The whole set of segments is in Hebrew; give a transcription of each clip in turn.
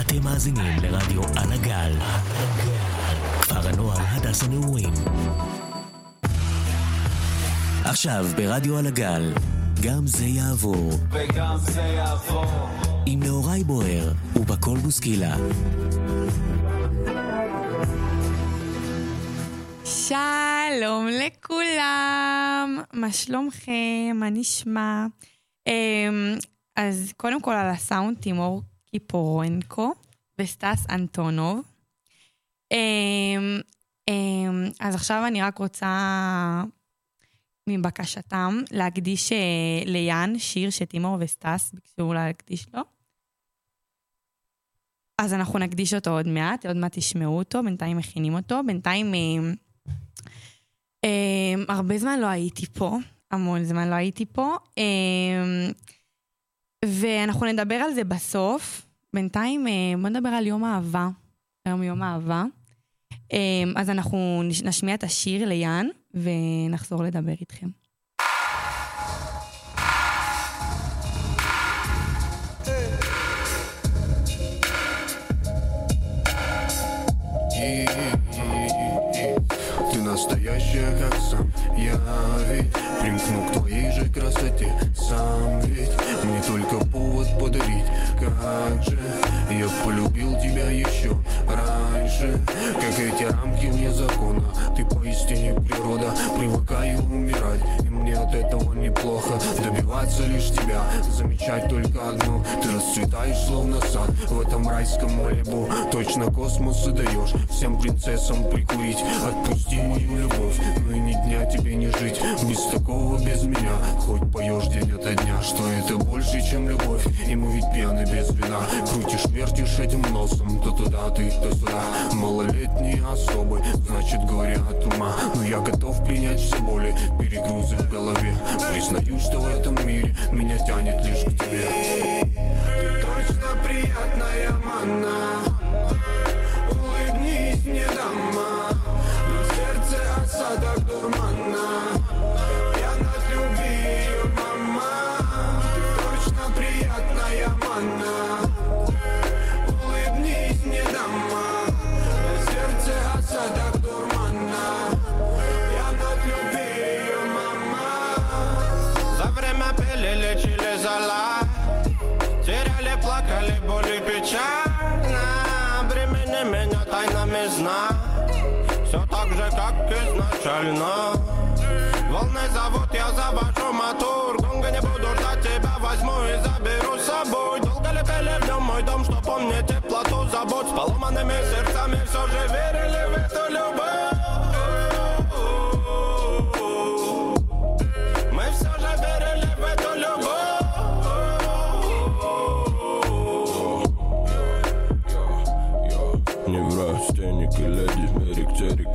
אתם מאזינים לרדיו על הגל. כפר הנוער הדס הנעורים. עכשיו ברדיו על הגל, גם זה יעבור. וגם זה יעבור. עם נאורי בוער ובקול בוסקילה. שלום לכולם, מה שלומכם? מה נשמע? אמ, אז קודם כל על הסאונד תימור קיפורנקו וסטס אנטונוב. אמ, אמ, אז עכשיו אני רק רוצה, מבקשתם, להקדיש אה, ליאן שיר שתימור וסטס ביקשו להקדיש לו. אז אנחנו נקדיש אותו עוד מעט, עוד מעט תשמעו אותו, בינתיים מכינים אותו. בינתיים, אה, אה, הרבה זמן לא הייתי פה, המון זמן לא הייתי פה, אה, ואנחנו נדבר על זה בסוף. בינתיים, אה, בוא נדבר על יום האהבה. היום יום האהבה. אה, אז אנחנו נש- נשמיע את השיר ליאן, ונחזור לדבר איתכם. Ты настоящая, как сам Я ведь примкну к твоей же красоте Сам ведь мне только повод подарить Как же я полюбил тебя еще раньше. Как эти рамки вне закона Ты поистине природа. Привыкаю умирать И мне от этого неплохо. Добиваться лишь тебя Замечать только одно. Ты расцветаешь словно сад В этом райском Малибу. Точно космос и даешь Всем принцессам прикурить. Отпусти мою любовь Ну и ни дня тебе не жить. Без такого, без меня Хоть поешь день ото дня. Что это больше, чем любовь И мы ведь пьяны без вина. Крутишь, вертишь этим носом. То туда ты, то сюда. Малолетние особы Значит, горе от ума. Но я готов принять все боли Перегрузы в голове. Признаю, что в этом мире Меня тянет лишь к тебе. Ты точно приятная манна. Улыбнись мне, дама. На сердце осадок дурмана так же, как изначально. Волны зовут, я завожу мотор. Долго не буду ждать тебя, возьму и заберу с собой. Долго ли пели в нем мой дом, что помни теплоту забот. С поломанными сердцами все же верили в эту любовь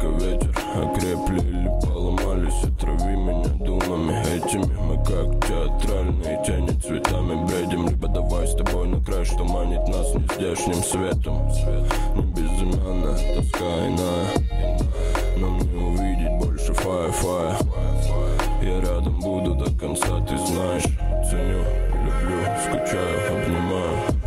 терека ветер. Окрепли или поломались, отрави меня думами Этими. Мы как театральные тени цветами бредим. Либо давай с тобой на край, что манит нас нездешним светом. Не безымянная тоска иная. Нам не увидеть больше фая-фая Я рядом буду до конца, ты знаешь. Ценю, люблю, скучаю, обнимаю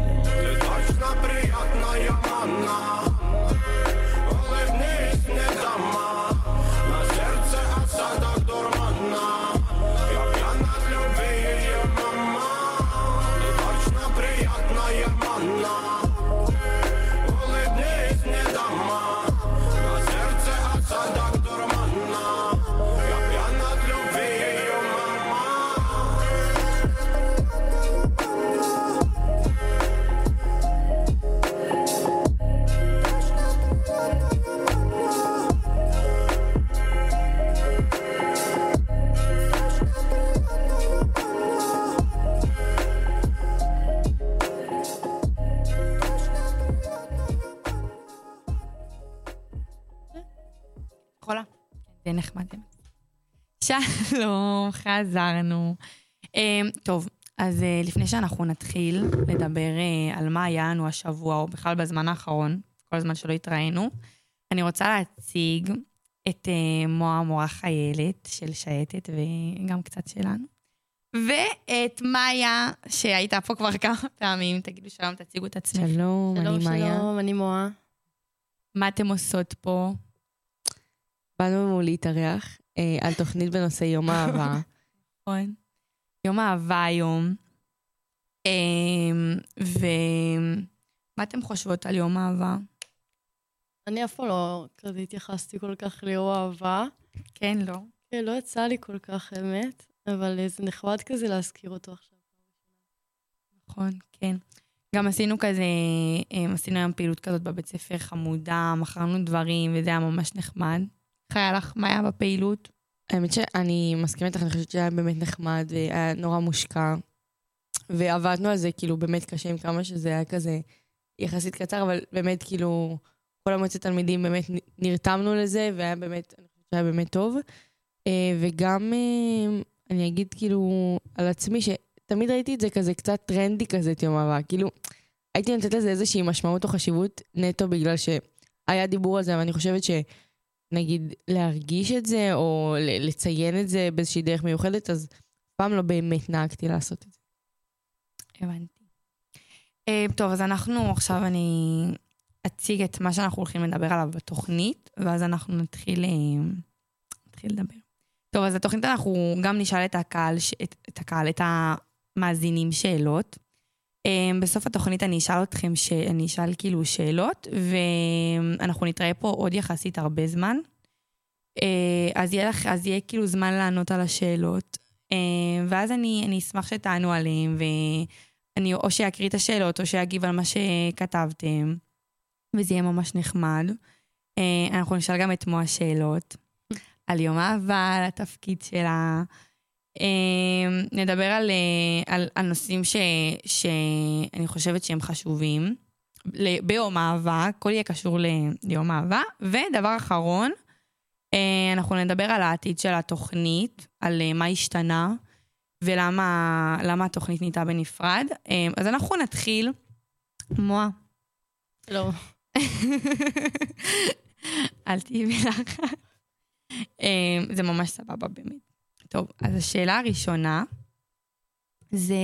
שלום, חזרנו. אמ, טוב, אז אה, לפני שאנחנו נתחיל לדבר אה, על מה היה לנו השבוע, או בכלל בזמן האחרון, כל הזמן שלא התראינו, אני רוצה להציג את אה, מועה המורה חיילת של שייטת וגם קצת שלנו. ואת מאיה, שהייתה פה כבר כמה פעמים. תגידו שלום, תציגו את עצמכם. שלום, שלום, אני מאיה. שלום, אני מואה. מה אתם עושות פה? באנו להתארח אה, על תוכנית בנושא יום האהבה. נכון. יום אהבה היום. אמ, ומה אתם חושבות על יום אהבה? אני אף פעם לא כזה התייחסתי כל כך ליום אהבה. כן, לא? כן, לא יצא לי כל כך, האמת, אבל אה, זה נחמד כזה להזכיר אותו עכשיו. נכון, כן. גם עשינו כזה, אמ, עשינו היום פעילות כזאת בבית ספר חמודה, מכרנו דברים, וזה היה ממש נחמד. איך היה לך? מה היה בפעילות? האמת שאני מסכימה איתך, אני חושבת שהיה באמת נחמד והיה נורא מושקע. ועבדנו על זה כאילו באמת קשה עם כמה שזה היה כזה יחסית קצר, אבל באמת כאילו כל המועצת תלמידים באמת נרתמנו לזה, והיה באמת, אני חושבת שהיה באמת טוב. אה, וגם אה, אני אגיד כאילו על עצמי, שתמיד ראיתי את זה כזה קצת טרנדי כזה, את יום אהבה. כאילו, הייתי נותנת לזה איזושהי משמעות או חשיבות נטו בגלל שהיה דיבור על זה, אבל אני חושבת ש... נגיד, להרגיש את זה, או לציין את זה באיזושהי דרך מיוחדת, אז פעם לא באמת נהגתי לעשות את זה. הבנתי. אה, טוב, אז אנחנו עכשיו, אני אציג את מה שאנחנו הולכים לדבר עליו בתוכנית, ואז אנחנו נתחיל, אה, נתחיל לדבר. טוב, אז התוכנית אנחנו גם נשאל את הקהל, את, את הקהל, את המאזינים שאלות. אה, בסוף התוכנית אני אשאל אתכם, ש... אני אשאל כאילו שאלות, ואנחנו נתראה פה עוד יחסית הרבה זמן. אה, אז יהיה, לך, אז יהיה כאילו זמן לענות על השאלות. אה, ואז אני, אני אשמח שתענו עליהם, ואני או שאקריא את השאלות או שאגיב על מה שכתבתם, וזה יהיה ממש נחמד. אה, אנחנו נשאל גם את מוה שאלות על יום אהבה, על התפקיד שלה. אה, נדבר על, אה, על, על נושאים ש, שאני חושבת שהם חשובים. ל- ביום אהבה, הכל יהיה קשור ל- ליום אהבה. ודבר אחרון, אה, אנחנו נדבר על העתיד של התוכנית, על אה, מה השתנה ולמה למה התוכנית נהייתה בנפרד. אז אנחנו נתחיל. מואה, לא. אל תהיי בלחץ. זה ממש סבבה באמת. טוב, אז השאלה הראשונה זה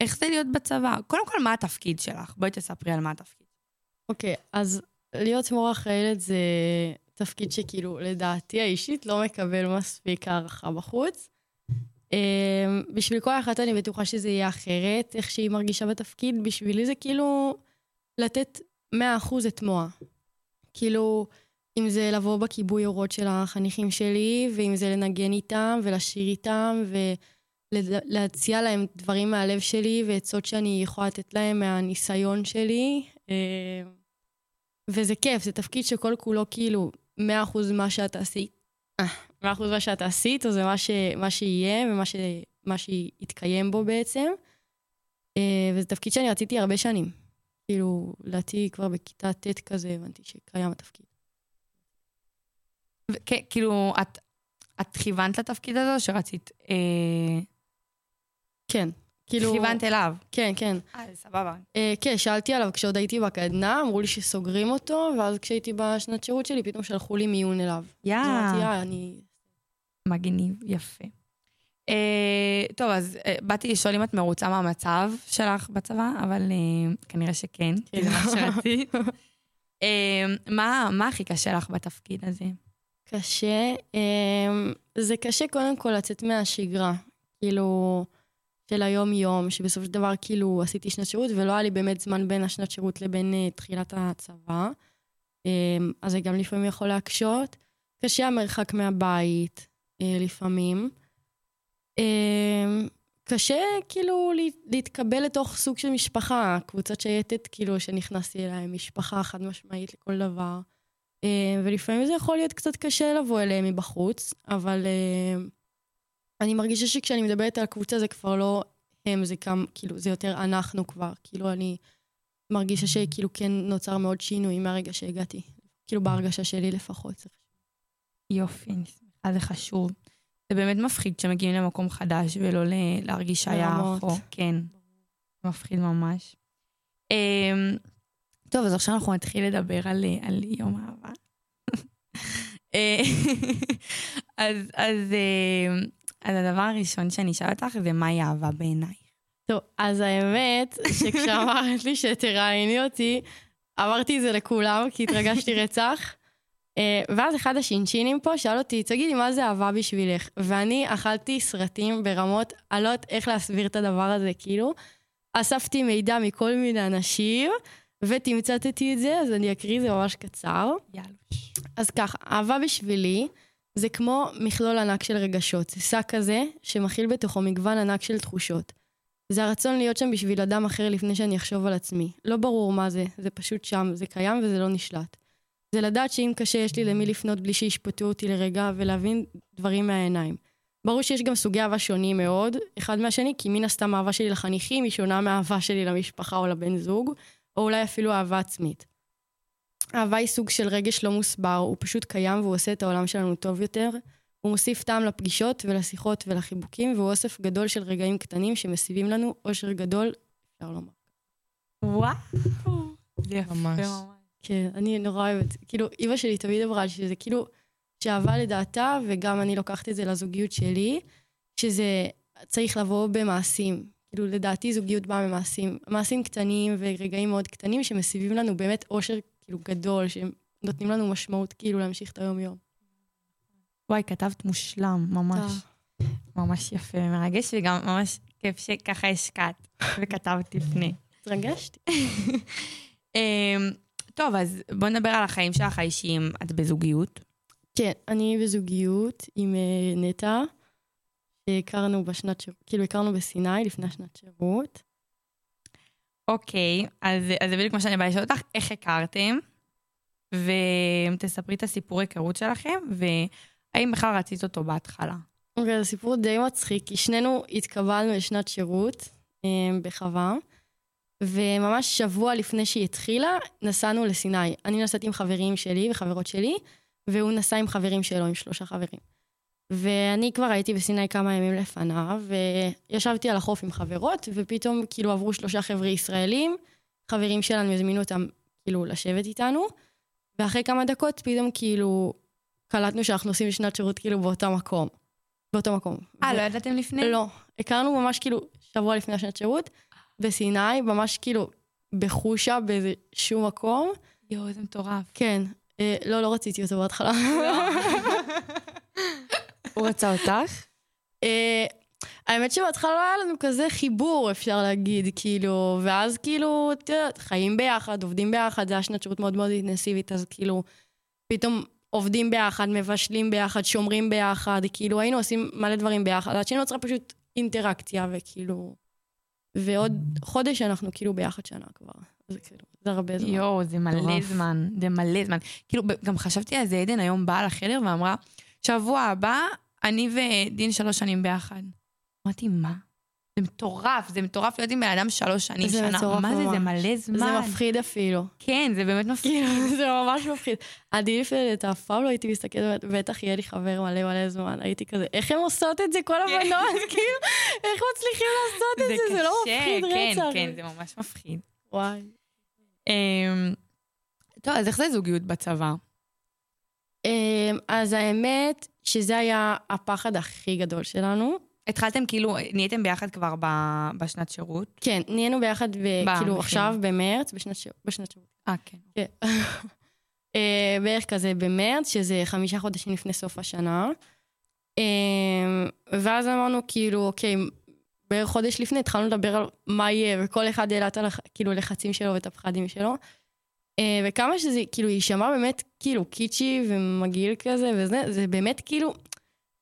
איך זה להיות בצבא? קודם כל, מה התפקיד שלך? בואי תספרי על מה התפקיד. אוקיי, אז להיות מורה חיילת זה תפקיד שכאילו, לדעתי האישית, לא מקבל מספיק הערכה בחוץ. אמ, בשביל כל אחת אני בטוחה שזה יהיה אחרת, איך שהיא מרגישה בתפקיד. בשבילי זה כאילו לתת 100% את מוה. כאילו, אם זה לבוא בכיבוי אורות של החניכים שלי, ואם זה לנגן איתם ולשיר איתם, ולהציע להם דברים מהלב שלי ועצות שאני יכולה לתת להם מהניסיון שלי. אמ, וזה כיף, זה תפקיד שכל כולו כאילו 100% מה שאת עשית. אה, 100% מה שאת עשית, או זה מה, ש, מה שיהיה ומה ש, מה שיתקיים בו בעצם. אה, וזה תפקיד שאני רציתי הרבה שנים. כאילו, לדעתי כבר בכיתה ט' כזה הבנתי שקיים התפקיד. כאילו, את, את כיוונת לתפקיד הזה או שרצית... אה, כן, כאילו... כיוונת אליו. כן, כן. אה, סבבה. אה, כן, שאלתי עליו כשעוד הייתי בקדנה, אמרו לי שסוגרים אותו, ואז כשהייתי בשנת שירות שלי, פתאום שלחו לי מיון אליו. אז אמרתי, יאה, אה, אני... מגניב, יפה. אה, טוב, אז אה, באתי לשאול אם את מרוצה מהמצב שלך בצבא, אבל אה, כנראה שכן, כי זה מה שרצית. אה, מה, מה הכי קשה לך בתפקיד הזה? קשה. אמ, זה קשה קודם כל לצאת מהשגרה, כאילו, של היום-יום, שבסופו של דבר כאילו עשיתי שנת שירות, ולא היה לי באמת זמן בין השנת שירות לבין uh, תחילת הצבא. אמ, אז זה גם לפעמים יכול להקשות. קשה המרחק מהבית, uh, לפעמים. אמ, קשה כאילו לה- להתקבל לתוך סוג של משפחה, קבוצת שייטת כאילו שנכנסתי אליה, משפחה חד משמעית לכל דבר. אה, ולפעמים זה יכול להיות קצת קשה לבוא אליהם מבחוץ, אבל אה, אני מרגישה שכשאני מדברת על הקבוצה זה כבר לא הם, זה גם, כאילו, זה יותר אנחנו כבר. כאילו, אני מרגישה שכאילו כן נוצר מאוד שינוי מהרגע שהגעתי. כאילו, בהרגשה שלי לפחות. יופי, אני שמחה, זה חשוב. זה באמת מפחיד כשמגיעים למקום חדש ולא להרגיש ברמות. אחו. כן, מפחיד ממש. אמ, טוב, אז עכשיו אנחנו נתחיל לדבר על, על יום האהבה. אה, אז, אז, אה, אז הדבר הראשון שאני אשאל אותך זה מהי אהבה בעיניי. טוב, אז האמת, שכשאמרת לי שתראייני אותי, אמרתי את זה לכולם, כי התרגשתי רצח. אה, ואז אחד השינשינים פה שאל אותי, תגידי, מה זה אהבה בשבילך? ואני אכלתי סרטים ברמות, אני לא יודעת איך להסביר את הדבר הזה, כאילו. אספתי מידע מכל מיני אנשים, ותמצתתי את זה, אז אני אקריא, זה ממש קצר. יאללה. אז ככה, אהבה בשבילי זה כמו מכלול ענק של רגשות. זה שק כזה שמכיל בתוכו מגוון ענק של תחושות. זה הרצון להיות שם בשביל אדם אחר לפני שאני אחשוב על עצמי. לא ברור מה זה, זה פשוט שם, זה קיים וזה לא נשלט. זה לדעת שאם קשה יש לי למי לפנות בלי שישפטו אותי לרגע ולהבין דברים מהעיניים. ברור שיש גם סוגי אהבה שונים מאוד, אחד מהשני, כי מן הסתם האהבה שלי לחניכים היא שונה מהאהבה שלי למשפחה או לבן זוג, או אולי אפילו אהבה עצמית. אהבה היא סוג של רגש לא מוסבר, הוא פשוט קיים והוא עושה את העולם שלנו טוב יותר. הוא מוסיף טעם לפגישות ולשיחות ולחיבוקים, והוא אוסף גדול של רגעים קטנים שמסביבים לנו אושר גדול, אפשר לומר. וואו. זה יפה ממש. ממש. כן, אני נורא אוהבת. כאילו, אימא שלי תמיד אמרה לי שזה כאילו, שאהבה לדעתה, וגם אני לוקחת את זה לזוגיות שלי, שזה צריך לבוא במעשים. כאילו, לדעתי זוגיות באה במעשים. מעשים קטנים ורגעים מאוד קטנים שמסביבים לנו באמת אושר כאילו גדול, שהם נותנים לנו משמעות כאילו להמשיך את היום-יום. וואי, כתבת מושלם, ממש. ממש יפה ומרגש, וגם ממש כיף שככה השקעת וכתבת לפני. התרגשתי. אמ, טוב, אז בוא נדבר על החיים שלך האישיים. את בזוגיות. כן, אני בזוגיות עם אה, נטע, שהכרנו בשנת שירות, כאילו הכרנו בסיני לפני השנת שירות. אוקיי, אז אז זה בדיוק מה שאני באה לשאול אותך, איך הכרתם? ותספרי את הסיפור היכרות שלכם, והאם בכלל רצית אותו בהתחלה? אוקיי, זה סיפור די מצחיק, כי שנינו התקבלנו לשנת שירות אה, בחווה, וממש שבוע לפני שהיא התחילה, נסענו לסיני. אני נסעתי עם חברים שלי וחברות שלי, והוא נסע עם חברים שלו, עם שלושה חברים. ואני כבר הייתי בסיני כמה ימים לפניו, וישבתי על החוף עם חברות, ופתאום כאילו עברו שלושה חבר'ה ישראלים, חברים שלנו הזמינו אותם כאילו לשבת איתנו, ואחרי כמה דקות פתאום כאילו קלטנו שאנחנו עושים שנת שירות כאילו באותו מקום. באותו מקום. אה, ו- לא ידעתם לפני? לא. הכרנו ממש כאילו שבוע לפני השנת שירות, בסיני, ממש כאילו בחושה באיזה שום מקום. יואו, איזה מטורף. כן. אה, לא, לא רציתי אותו בהתחלה. הוא רצה אותך? אה, האמת שבהתחלה לא היה לנו כזה חיבור, אפשר להגיד, כאילו, ואז כאילו, את יודעת, חיים ביחד, עובדים ביחד, זה היה שנת שירות מאוד מאוד אינטנסיבית, אז כאילו, פתאום עובדים ביחד, מבשלים ביחד, שומרים ביחד, כאילו, היינו עושים מלא דברים ביחד, עד שנוצרה פשוט אינטראקציה, וכאילו... ועוד חודש אנחנו כאילו ביחד שנה כבר. זה כאילו, זה הרבה זמן. יואו, זה מלא מטורף. זמן, זה מלא זמן. כאילו, גם חשבתי על זה, עדן היום באה לחדר ואמרה, שבוע הבא, אני ודין שלוש שנים ביחד. אמרתי, מה? זה מטורף, זה מטורף להיות עם בן אדם שלוש שנים, זה שנה. מטורף מה זה, זה. מלא זמן. זה מפחיד אפילו. כן, זה באמת מפחיד. כאילו, זה ממש מפחיד. לפני את אף פעם לא הייתי מסתכלת, בטח יהיה לי חבר מלא מלא זמן, הייתי כזה, איך הן עושות את זה, כל הבנות? כאילו, איך מצליחים לעשות את זה? זה לא מפחיד כן, רצח. כן, זה ממש מפחיד. וואי. אמ, טוב, אז איך זה זוגיות בצבא? אמ, אז האמת, שזה היה הפחד הכי גדול שלנו. התחלתם כאילו, נהייתם ביחד כבר ב- בשנת שירות? כן, נהיינו ביחד, ב- במכינה. כאילו עכשיו במרץ, בשנת שיר- בשנת שירות. אה, כן. כן. אה, בערך כזה במרץ, שזה חמישה חודשים לפני סוף השנה. אה, ואז אמרנו, כאילו, אוקיי, בערך חודש לפני התחלנו לדבר על מה יהיה, וכל אחד העלה את. כאילו, לחצים שלו ואת הפחדים שלו. אה, וכמה שזה, כאילו, יישמע באמת, כאילו, קיצ'י ומגעיל כזה וזה, זה באמת, כאילו,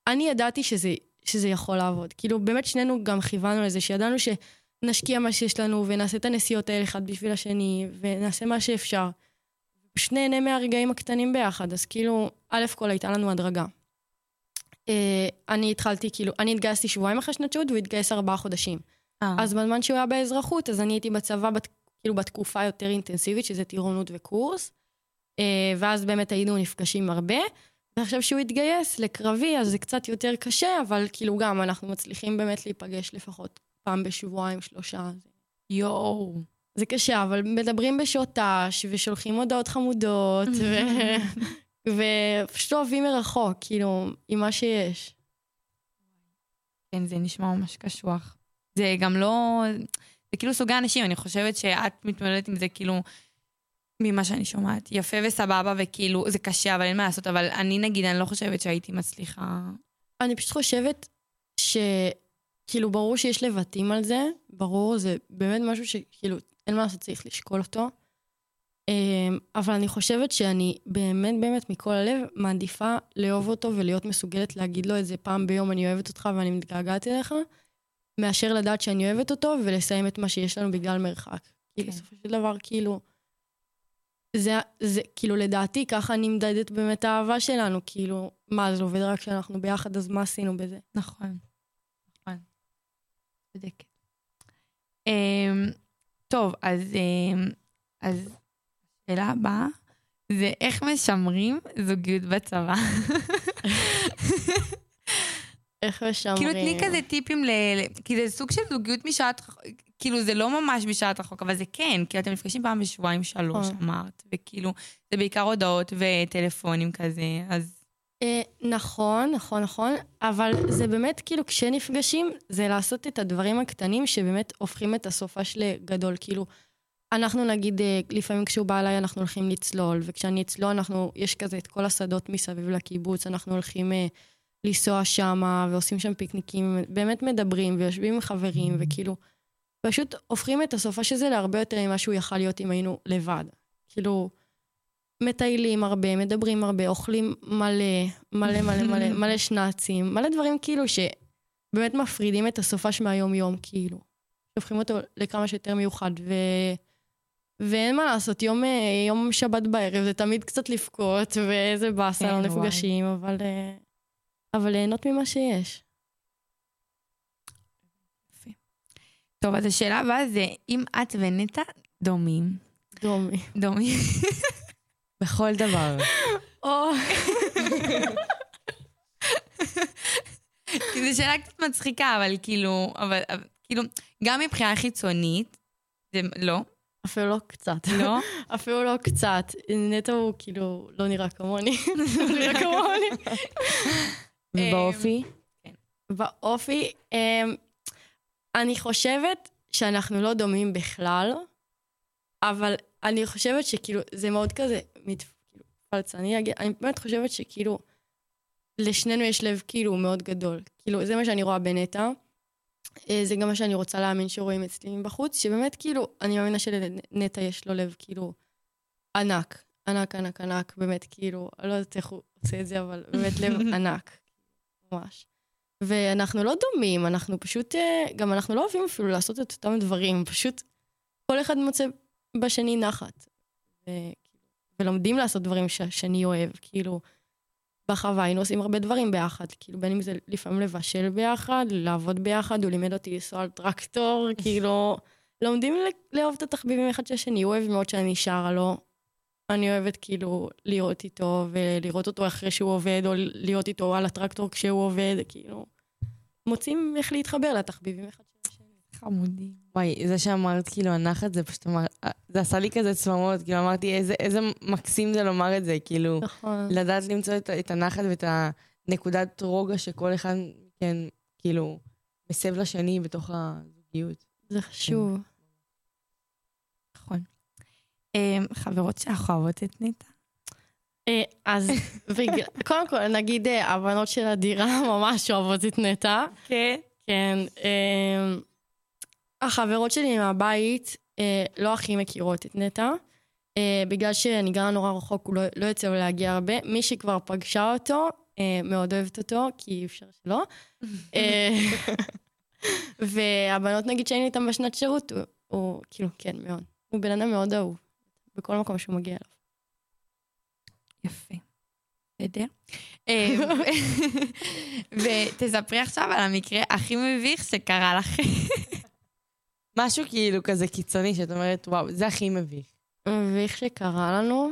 אני ידעתי שזה, שזה יכול לעבוד. כאילו, באמת שנינו גם כיוונו לזה, שידענו שנשקיע מה שיש לנו, ונעשה את הנסיעות האלה אחד בשביל השני, ונעשה מה שאפשר. פשוט נהנה מהרגעים הקטנים ביחד, אז כאילו, א' כל הייתה לנו הדרגה. אה, אני התחלתי, כאילו, אני התגייסתי שבועיים אחרי שנת שירות, והוא התגייס ארבעה חודשים. אה, אז בזמן שהוא היה באזרחות, אז אני הייתי בצבא, בת, כאילו, בתקופה יותר אינטנסיבית, שזה טירונות וקורס. אה, ואז באמת היינו נפגשים הרבה. ועכשיו שהוא התגייס לקרבי, אז זה קצת יותר קשה, אבל כאילו גם אנחנו מצליחים באמת להיפגש לפחות פעם בשבועיים, שלושה. יואו. זה קשה, אבל מדברים בשעות ת"ש, ושולחים הודעות חמודות, ו... ופשוט אוהבים מרחוק, כאילו, עם מה שיש. כן, זה נשמע ממש קשוח. זה גם לא... זה כאילו סוגי אנשים, אני חושבת שאת מתמודדת עם זה כאילו... ממה שאני שומעת, יפה וסבבה, וכאילו, זה קשה, אבל אין מה לעשות, אבל אני נגיד, אני לא חושבת שהייתי מצליחה... אני פשוט חושבת שכאילו ברור שיש לבטים על זה, ברור, זה באמת משהו שכאילו אין מה לעשות, צריך לשקול אותו. אמ, אבל אני חושבת שאני באמת באמת מכל הלב מעדיפה לאהוב אותו ולהיות מסוגלת להגיד לו את זה פעם ביום, אני אוהבת אותך ואני מתגעגעת אליך, מאשר לדעת שאני אוהבת אותו ולסיים את מה שיש לנו בגלל מרחק. כי כן. בסופו של דבר, כאילו, זה, זה, כאילו, לדעתי, ככה אני מדדת באמת האהבה שלנו, כאילו, מה, זה עובד רק כשאנחנו ביחד, אז מה עשינו בזה? נכון, נכון. צודקת. אמ, טוב, אז, אמ, אז השאלה הבאה זה איך משמרים זוגיות בצבא. איך משמרים? כאילו, תני כזה טיפים ל... כי זה סוג של זוגיות משעת... כאילו, זה לא ממש בשעת רחוק, אבל זה כן, כי אתם נפגשים פעם בשבועיים שלוש, נכון. אמרת, וכאילו, זה בעיקר הודעות וטלפונים כזה, אז... אה, נכון, נכון, נכון, אבל זה באמת כאילו כשנפגשים, זה לעשות את הדברים הקטנים שבאמת הופכים את הסופש לגדול. כאילו, אנחנו נגיד, אה, לפעמים כשהוא בא אליי אנחנו הולכים לצלול, וכשאני אצלול אנחנו, יש כזה את כל השדות מסביב לקיבוץ, אנחנו הולכים אה, לנסוע שמה ועושים שם פיקניקים, באמת מדברים ויושבים עם חברים, וכאילו, פשוט הופכים את הסופש הזה להרבה יותר ממה שהוא יכל להיות אם היינו לבד. כאילו, מטיילים הרבה, מדברים הרבה, אוכלים מלא, מלא מלא מלא, מלא שנאצים, מלא דברים כאילו שבאמת מפרידים את הסופש מהיום-יום, כאילו. הופכים אותו לכמה שיותר מיוחד, ו... ואין מה לעשות, יום, אה, יום שבת בערב זה תמיד קצת לבכות, ואיזה באסה, כן, לא. נפגשים, אבל, אה, אבל ליהנות ממה שיש. טוב, אז השאלה הבאה זה, אם את ונטע דומים, דומי. דומים, בכל דבר. או, כי זו שאלה קצת מצחיקה, אבל כאילו, אבל, אבל כאילו, גם מבחינה חיצונית, זה לא, אפילו לא קצת. לא, אפילו לא קצת. נטע הוא כאילו לא נראה כמוני. לא נראה כמוני. ובאופי? באופי, אמ, אני חושבת שאנחנו לא דומים בכלל, אבל אני חושבת שכאילו, זה מאוד כזה, מת, כאילו, פלצני, אני באמת חושבת שכאילו, לשנינו יש לב כאילו מאוד גדול. כאילו, זה מה שאני רואה בנטע. אה, זה גם מה שאני רוצה להאמין שרואים אצלי מבחוץ, שבאמת כאילו, אני מאמינה שלנטע יש לו לב כאילו ענק, ענק, ענק, ענק, באמת כאילו, אני לא יודעת איך הוא עושה את זה, אבל באמת לב ענק, ממש. ואנחנו לא דומים, אנחנו פשוט, אה, גם אנחנו לא אוהבים אפילו לעשות את אותם דברים, פשוט כל אחד מוצא בשני נחת. ו... ולומדים לעשות דברים שהשני אוהב, כאילו, בחווה היינו עושים הרבה דברים ביחד, כאילו, בין אם זה לפעמים לבשל ביחד, לעבוד ביחד, הוא לימד אותי לנסוע על טרקטור, כאילו, לומדים לאהוב את התחביבים אחד של השני, הוא אוהב מאוד שאני שרה לו. אני אוהבת כאילו לראות איתו ולראות אותו אחרי שהוא עובד, או להיות איתו על הטרקטור כשהוא עובד, כאילו, מוצאים איך להתחבר לתחביבים אחד של השני. חמודים. וואי, זה שאמרת כאילו הנחת, זה פשוט אמר, זה עשה לי כזה צמרמורת, כאילו אמרתי איזה, איזה מקסים זה לומר את זה, כאילו, נכון. לדעת למצוא את, את הנחת ואת הנקודת רוגע שכל אחד, כן, כאילו, מסב לשני בתוך הזוגיות. זה חשוב. נכון. אמ, חברות שלך אוהבות את? אה, אז קודם כל, נגיד אה, הבנות של הדירה ממש אוהבות את נטע. כן. כן. אה, החברות שלי מהבית אה, לא הכי מכירות את נטע. אה, בגלל שאני גרה נורא רחוק, הוא לא, לא יוצא להגיע הרבה. מי שכבר פגשה אותו, אה, מאוד אוהבת אותו, כי אי אפשר שלא. אה, והבנות, נגיד, שהיינו איתן בשנת שירות, הוא כאילו, כן, מאוד. הוא בן אדם מאוד אהוב, בכל מקום שהוא מגיע אליו. יפה. בסדר. אמ, ותספרי עכשיו על המקרה הכי מביך שקרה לכם. משהו כאילו כזה קיצוני, שאת אומרת, וואו, זה הכי מביך. מביך שקרה לנו.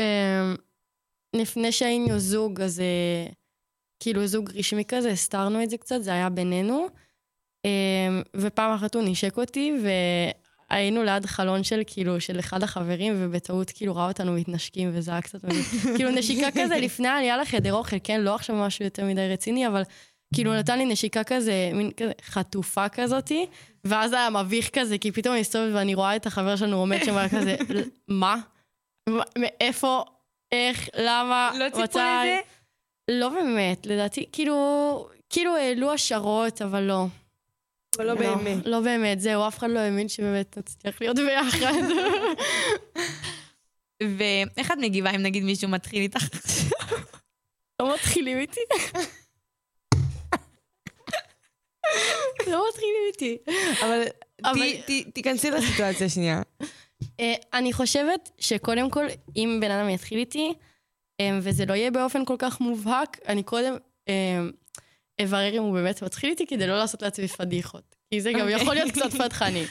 אמ, לפני שהיינו זוג, אז אה, כאילו זוג רשמי כזה, הסתרנו את זה קצת, זה היה בינינו. אמ, ופעם אחת הוא נשק אותי, והיינו ליד חלון של כאילו, של אחד החברים, ובטעות כאילו ראה אותנו מתנשקים, וזה היה קצת מביך. כאילו נשיקה כזה לפני העלייה לחדר אוכל, כן? לא עכשיו משהו יותר מדי רציני, אבל כאילו נתן לי נשיקה כזה, מין כזה חטופה כזאתי, ואז היה מביך כזה, כי פתאום אני מסתובבת ואני רואה את החבר שלנו עומד שם, והיה כזה, מה? מאיפה? איך? למה? לא ציפו מתי?" לזה? לא באמת, לדעתי, כאילו, כאילו העלו השערות, אבל לא. אבל לא באמת. לא באמת, זהו, אף אחד לא האמין שבאמת נצליח להיות ביחד. ואיך את מגיבה אם נגיד מישהו מתחיל איתך? לא מתחילים איתי. לא מתחילים איתי. אבל אבל- ת- ת- תיכנסי לסיטואציה שנייה. אה, אני חושבת שקודם כל, אם בן אדם יתחיל איתי, אה, וזה לא יהיה באופן כל כך מובהק, אני קודם אה, אברר אם הוא באמת מתחיל איתי כדי לא לעשות לעצמי פדיחות. כי זה גם אוקיי. יכול להיות קצת פתחני.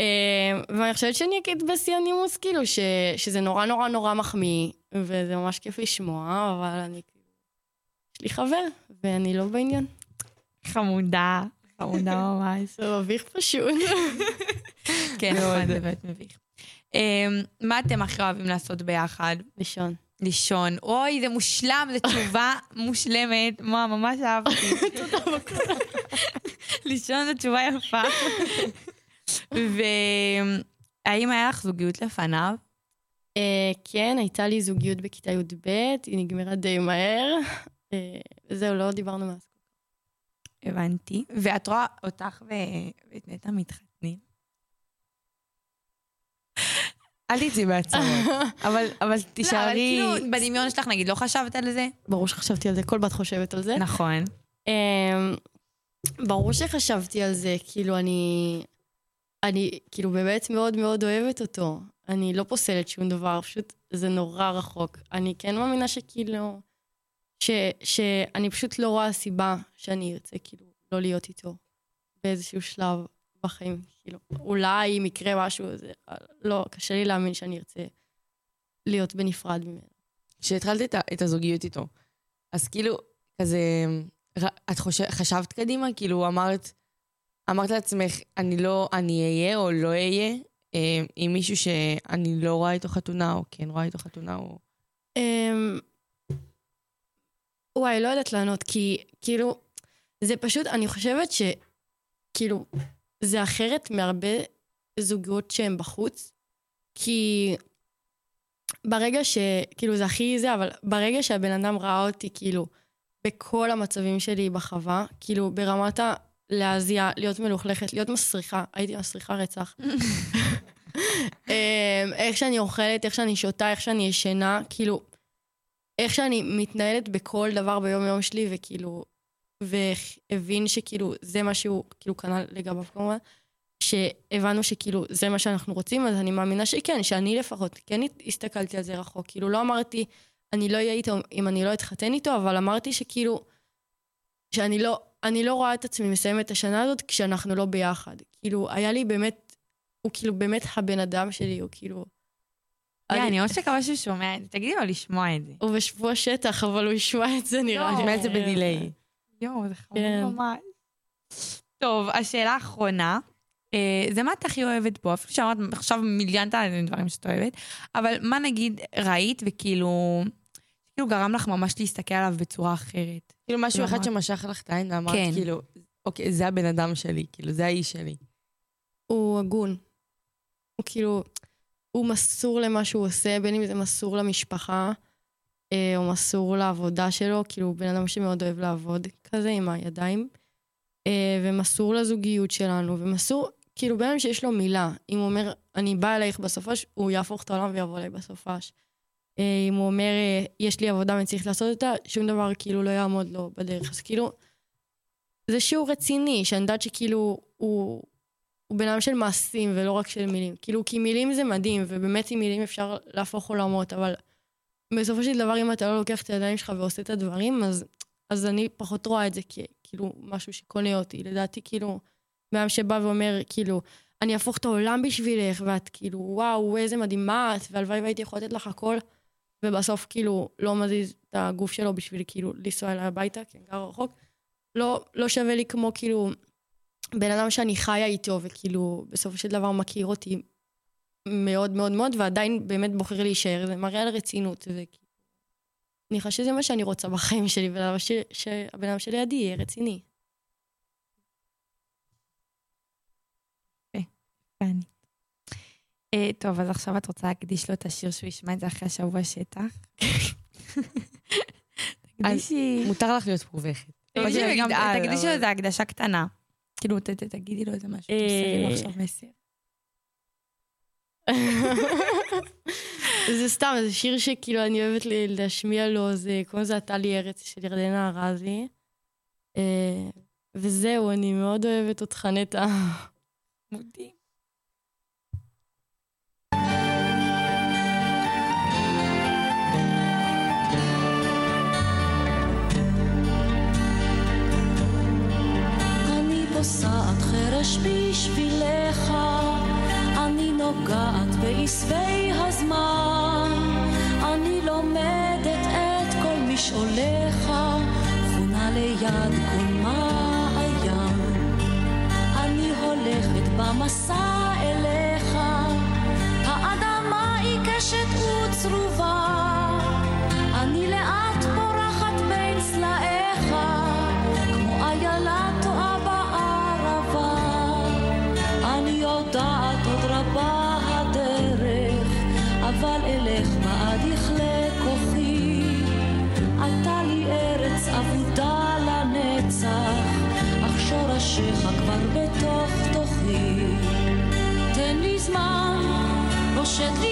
אה, ואני חושבת שאני אגיד בשיא הנימוס, כאילו, ש, שזה נורא נורא נורא מחמיא, וזה ממש כיף לשמוע, אבל אני כאילו... יש לי חבר, ואני לא בעניין. חמודה, חמודה ממש. זה מביך פשוט. כן, נכון, זה באמת מביך. אמ, מה אתם הכי אוהבים לעשות ביחד? לישון. לישון. אוי, זה מושלם, זו תשובה מושלמת. מה, ממש אהבתי. לישון זו תשובה יפה. והאם היה לך זוגיות לפניו? אה, כן, הייתה לי זוגיות בכיתה י"ב, היא נגמרה די מהר. אה, זהו, לא דיברנו מאז. הבנתי. ואת רואה אותך ואת נטע מתחתנים? אל תצאי בעצמות. אבל אבל אבל תישארי... כאילו, בדמיון שלך, נגיד, לא חשבת על זה? ברור שחשבתי על זה, כל בת חושבת על זה. נכון. אמ, ברור שחשבתי על זה, כאילו אני... אני כאילו באמת מאוד מאוד אוהבת אותו. אני לא פוסלת שום דבר, פשוט זה נורא רחוק. אני כן מאמינה שכאילו... ש, שאני פשוט לא רואה סיבה שאני ארצה כאילו לא להיות איתו באיזשהו שלב בחיים. כאילו, אולי אם יקרה משהו, זה... לא, קשה לי להאמין שאני ארצה להיות בנפרד ממנו. כשהתחלת את, את הזוגיות איתו, אז כאילו, כזה, את חושב, חשבת קדימה? כאילו, אמרת, אמרת לעצמך, אני לא, אני אהיה או לא אהיה אה, עם מישהו שאני לא רואה איתו חתונה, או כן רואה איתו חתונה, או... אמ, וואי, לא יודעת לענות, כי כאילו, זה פשוט, אני חושבת שכאילו, זה אחרת מהרבה זוגות שהן בחוץ, כי ברגע ש... כאילו, זה הכי זה, אבל ברגע שהבן אדם ראה אותי, כאילו, בכל המצבים שלי בחווה, כאילו, ברמת ה... להזיע, להיות מלוכלכת, להיות מסריחה, הייתי מסריחה רצח. אמ, איך שאני אוכלת, איך שאני שותה, איך שאני ישנה, כאילו, איך שאני מתנהלת בכל דבר ביום-יום שלי, וכאילו, והבין שכאילו, זה מה שהוא, כאילו, כנ"ל לגביו כמובן, שהבנו שכאילו, זה מה שאנחנו רוצים, אז אני מאמינה שכן, שאני לפחות, כן הסתכלתי על זה רחוק. כאילו, לא אמרתי, אני לא אהיה איתו אם אני לא אתחתן איתו, אבל אמרתי שכאילו, שאני לא, אני לא רואה את עצמי מסיימת את השנה הזאת כשאנחנו לא ביחד. כאילו, היה לי באמת, הוא כאילו באמת הבן אדם שלי, הוא כאילו... יא, אני- אני ממש מקווה שהוא שומע את זה. תגידי לו לשמוע את זה. הוא בשבוע שטח, אבל הוא ישמע את זה נראה לי. שומע את זה בדיליי. יואו, זה חמור כן. ממש. טוב, השאלה האחרונה, אה, זה מה את הכי אוהבת בו? אפילו שאמרת עכשיו מיליון דברים שאת אוהבת, אבל מה נגיד ראית וכאילו, כאילו גרם לך ממש להסתכל עליו בצורה אחרת? כאילו, משהו אחד שמשך לך את העין, ואמרת, כן. כאילו, אוקיי, זה הבן אדם שלי, כאילו, זה האיש שלי. הוא הגון. הוא כאילו, הוא מסור למה שהוא עושה, בין אם זה מסור למשפחה, אה, או מסור לעבודה שלו, כאילו, הוא בן אדם שמאוד אוהב לעבוד כזה עם הידיים, אה, ומסור לזוגיות שלנו, ומסור, כאילו, בן אדם שיש לו מילה. אם הוא אומר, אני בא אלייך בסופש, הוא יהפוך את העולם ויבוא אליי בסופש. אה, אם הוא אומר, יש לי עבודה ואני צריך לעשות אותה, שום דבר כאילו לא יעמוד לו בדרך. אז כאילו, זה שיעור רציני, שאני יודעת שכאילו, הוא... הוא בן אדם של מעשים ולא רק של מילים. כאילו, כי מילים זה מדהים, ובאמת עם מילים אפשר להפוך עולמות, אבל בסופו של דבר, אם אתה לא לוקח את הידיים שלך ועושה את הדברים, אז, אז אני פחות רואה את זה ככאילו משהו שקונה אותי. לדעתי, כאילו, בן שבא ואומר, כאילו, אני אהפוך את העולם בשבילך, ואת כאילו, וואו, איזה מדהימה את, והלוואי והייתי יכולה לתת לך הכל, ובסוף, כאילו, לא מזיז את הגוף שלו בשביל, כאילו, לנסוע אליי הביתה, כי אני גר רחוק. לא, לא שווה לי כמו, כאילו, בן אדם שאני חיה איתו, וכאילו, בסופו של דבר מכיר אותי מאוד מאוד מאוד, ועדיין באמת בוחר להישאר, זה מראה על רצינות. ו... אני חושבת שזה מה שאני רוצה בחיים שלי, ולמה ש- שהבן אדם שלידי יהיה רציני. ואני. אה, טוב, אז עכשיו את רוצה להקדיש לו את השיר שהוא ישמע את זה אחרי השבוע שטח? תקדישי. מותר לך להיות מובכת. תקדישי לו איזה הקדשה קטנה. כאילו, תגידי לו איזה משהו, תמסרי לו אה. עכשיו מסר. זה סתם, זה שיר שכאילו אני אוהבת להשמיע לו, זה קוראים לזה "אתה לי ארץ" של ירדנה ארזי. אה, וזהו, אני מאוד אוהבת אותך, נטע. מודי. אני פוסעת חרש בשבילך, נוגעת בעשבי הזמן, אני לומדת את כל משעוליך, חונה ליד כל מעיין. אני הולכת במסע should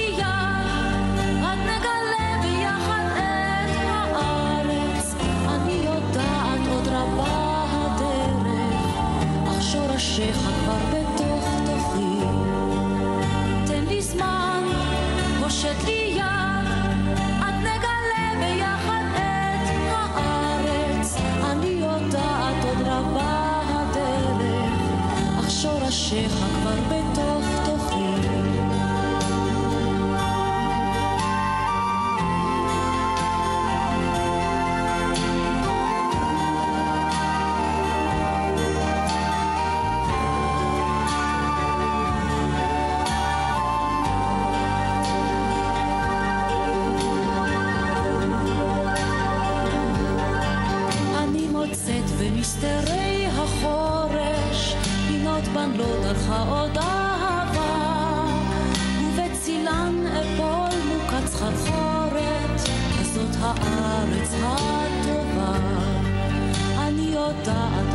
אני יודעת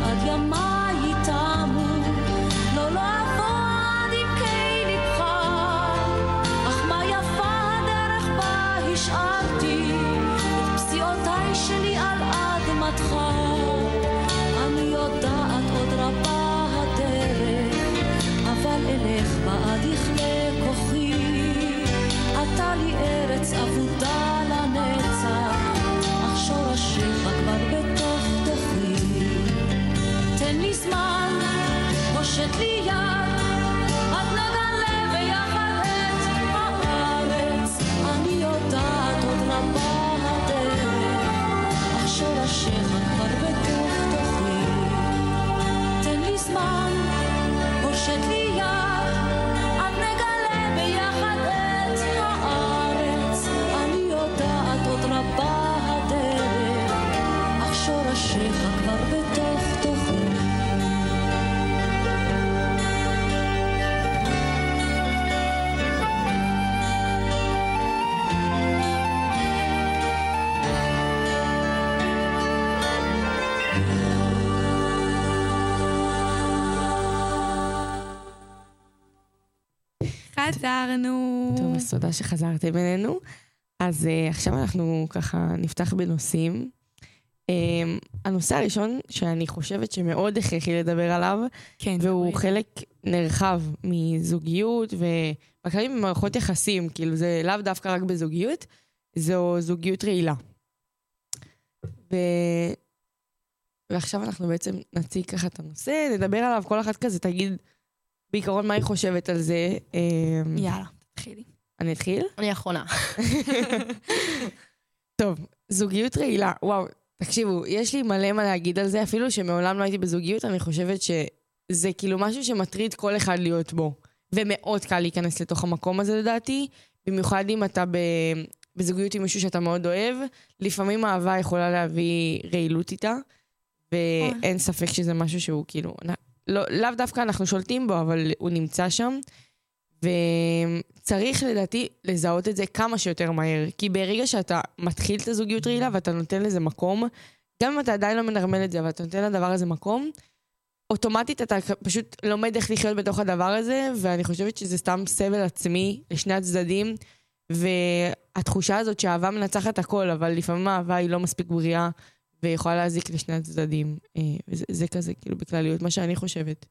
חזרנו. טוב, אז תודה שחזרתם אלינו. אז uh, עכשיו אנחנו ככה נפתח בנושאים. Um, הנושא הראשון שאני חושבת שמאוד הכרחי לדבר עליו, כן. והוא דברי. חלק נרחב מזוגיות ובכלל במערכות יחסים, כאילו זה לאו דווקא רק בזוגיות, זו זוגיות רעילה. ו... ועכשיו אנחנו בעצם נציג ככה את הנושא, נדבר עליו, כל אחת כזה תגיד בעיקרון מה היא חושבת על זה. אמ, יאללה, תתחילי. אני אתחיל? אני אחרונה. טוב, זוגיות רעילה, וואו, תקשיבו, יש לי מלא מה להגיד על זה, אפילו שמעולם לא הייתי בזוגיות, אני חושבת שזה כאילו משהו שמטריד כל אחד להיות בו. ומאוד קל להיכנס לתוך המקום הזה לדעתי, במיוחד אם אתה בזוגיות עם מישהו שאתה מאוד אוהב, לפעמים אהבה יכולה להביא רעילות איתה, ואין ספק שזה משהו שהוא כאילו, לא, לאו דווקא אנחנו שולטים בו, אבל הוא נמצא שם. וצריך לדעתי לזהות את זה כמה שיותר מהר. כי ברגע שאתה מתחיל את הזוגיות רעילה ואתה נותן לזה מקום, גם אם אתה עדיין לא מנרמל את זה, אבל אתה נותן לדבר הזה מקום, אוטומטית אתה פשוט לומד איך לחיות בתוך הדבר הזה, ואני חושבת שזה סתם סבל עצמי לשני הצדדים, והתחושה הזאת שאהבה מנצחת הכל, אבל לפעמים האהבה היא לא מספיק בריאה, ויכולה להזיק לשני הצדדים. אה, וזה זה כזה, כאילו, בכלליות, מה שאני חושבת.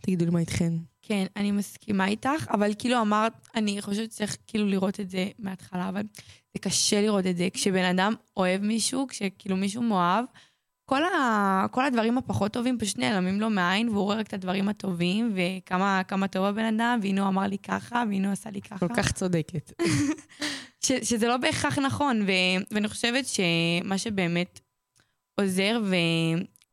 תגידו לי מה איתכן. כן, אני מסכימה איתך, אבל כאילו אמרת, אני חושבת שצריך כאילו לראות את זה מההתחלה, אבל זה קשה לראות את זה. כשבן אדם אוהב מישהו, כשכאילו מישהו מאוהב, כל, ה, כל הדברים הפחות טובים פשוט נעלמים לו מהעין, והוא רואה רק את הדברים הטובים, וכמה טוב הבן אדם, והנה הוא אמר לי ככה, והנה הוא עשה לי ככה. כל כך צודקת. ש, שזה לא בהכרח נכון, ו, ואני חושבת שמה שבאמת עוזר,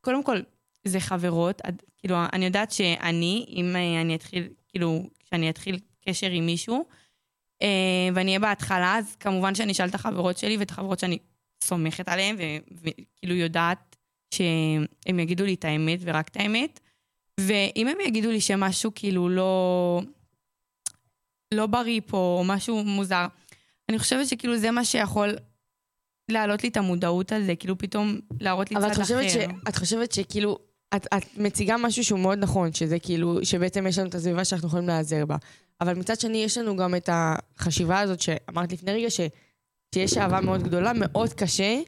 וקודם כל, זה חברות. כאילו, אני יודעת שאני, אם אני אתחיל, כאילו, כשאני אתחיל קשר עם מישהו, אה, ואני אהיה בהתחלה, אז כמובן שאני אשאל את החברות שלי ואת החברות שאני סומכת עליהן, וכאילו יודעת שהם יגידו לי את האמת ורק את האמת. ואם הם יגידו לי שמשהו כאילו לא, לא בריא פה, או משהו מוזר, אני חושבת שכאילו זה מה שיכול להעלות לי את המודעות על זה, כאילו פתאום להראות לי צד אחר. אבל את חושבת שכאילו, את, את מציגה משהו שהוא מאוד נכון, שזה כאילו, שבעצם יש לנו את הסביבה שאנחנו יכולים להיעזר בה. אבל מצד שני, יש לנו גם את החשיבה הזאת שאמרת לפני רגע, ש, שיש אהבה מאוד גדולה, מאוד קשה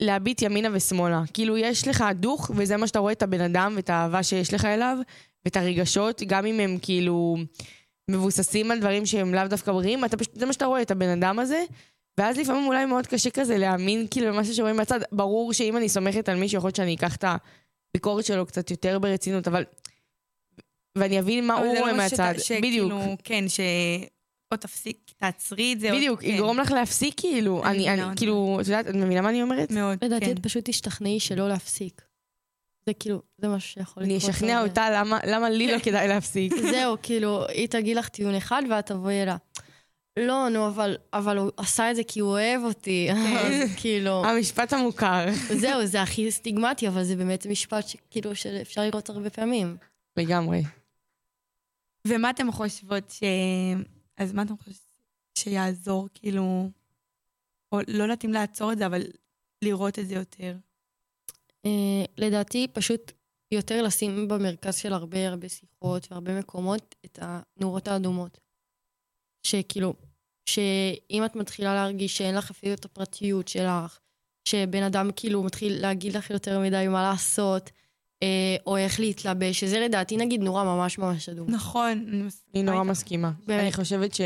להביט ימינה ושמאלה. כאילו, יש לך דוך, וזה מה שאתה רואה את הבן אדם ואת האהבה שיש לך אליו, ואת הרגשות, גם אם הם כאילו מבוססים על דברים שהם לאו דווקא בריאים, אתה פשוט, זה מה שאתה רואה, את הבן אדם הזה. ואז לפעמים אולי מאוד קשה כזה להאמין כאילו למשהו שרואים מהצד. ברור שאם אני סומכת על מישהו, יכול להיות שאני אקח את הביקורת שלו קצת יותר ברצינות, אבל... ואני אבין מה הוא רואה מהצד. שת, בדיוק. שכאילו, כן, ש... או תפסיק, תעצרי את זה. בדיוק, כן. יגרום לך להפסיק כאילו. אני, אני, אני כאילו, את יודעת, את מבינה מה אני אומרת? מאוד, כן. לדעתי, את פשוט תשתכנעי שלא להפסיק. זה כאילו, זה משהו שיכול לקרות. אני אשכנע אותה למה, למה לי לא כדאי להפסיק. זהו, כאילו, היא תגיד לך טיעון אחד ואת תבואי אליה. לא, נו, אבל, אבל הוא עשה את זה כי הוא אוהב אותי, אז כאילו... המשפט המוכר. זהו, זה הכי סטיגמטי, אבל זה באמת משפט שכאילו שאפשר לראות הרבה פעמים. לגמרי. ומה אתם חושבות ש... אז מה אתם חושבות שיעזור, כאילו... או לא יודעת אם לעצור את זה, אבל לראות את זה יותר? Uh, לדעתי, פשוט יותר לשים במרכז של הרבה הרבה שיחות והרבה מקומות את הנורות האדומות. שכאילו, שאם את מתחילה להרגיש שאין לך אפילו את הפרטיות שלך, שבן אדם כאילו מתחיל להגיד לך יותר מדי מה לעשות, אה, או איך להתלבש, שזה לדעתי נגיד נורא ממש ממש אדום. נכון, אני מסכימה. אני נורא מסכימה. באמת. אני חושבת ש...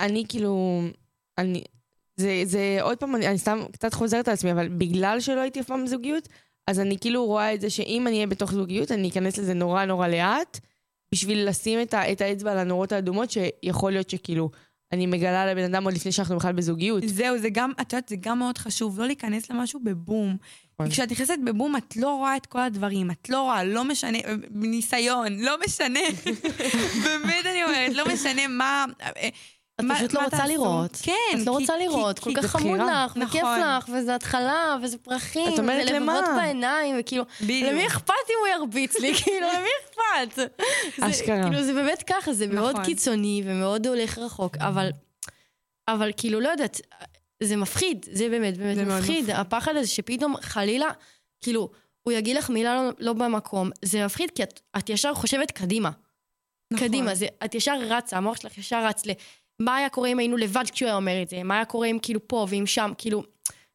אני כאילו... אני... זה, זה עוד פעם, אני, סתם קצת חוזרת על עצמי, אבל בגלל שלא הייתי אף פעם בזוגיות, אז אני כאילו רואה את זה שאם אני אהיה בתוך זוגיות, אני אכנס לזה נורא נורא לאט, בשביל לשים את, ה, את האצבע על הנורות האדומות, שיכול להיות שכאילו, אני מגלה לבן אדם עוד לפני שאנחנו בכלל בזוגיות. זהו, זה גם, את יודעת, זה גם מאוד חשוב, לא להיכנס למשהו בבום. נכון. כשאת נכנסת בבום, את לא רואה את כל הדברים, את לא רואה, לא משנה, ניסיון, לא משנה. באמת אני אומרת, לא משנה מה... את פשוט לא רוצה לראות. כן. את לא רוצה לראות, כל כך חמוד לך, וכיף נכון. לך, וזה התחלה, וזה פרחים. את אומרת למה? ולבבות בעיניים, וכאילו, למי אכפת אם הוא ירביץ לי? כאילו, למי אכפת? אשכרה. כאילו, זה באמת ככה, זה מאוד נכון. קיצוני ומאוד הולך רחוק, אבל, אבל כאילו, לא יודעת, זה מפחיד, זה באמת באמת מפחיד. הפחד הזה שפתאום חלילה, כאילו, הוא יגיד לך מילה לא, לא במקום, זה מפחיד כי את, את ישר חושבת קדימה. נכון. קדימה, זה, את ישר רצה, המוח שלך ישר רץ ל... מה היה קורה אם היינו לבד כשהוא היה אומר את זה? מה היה קורה אם כאילו פה ואם שם? כאילו,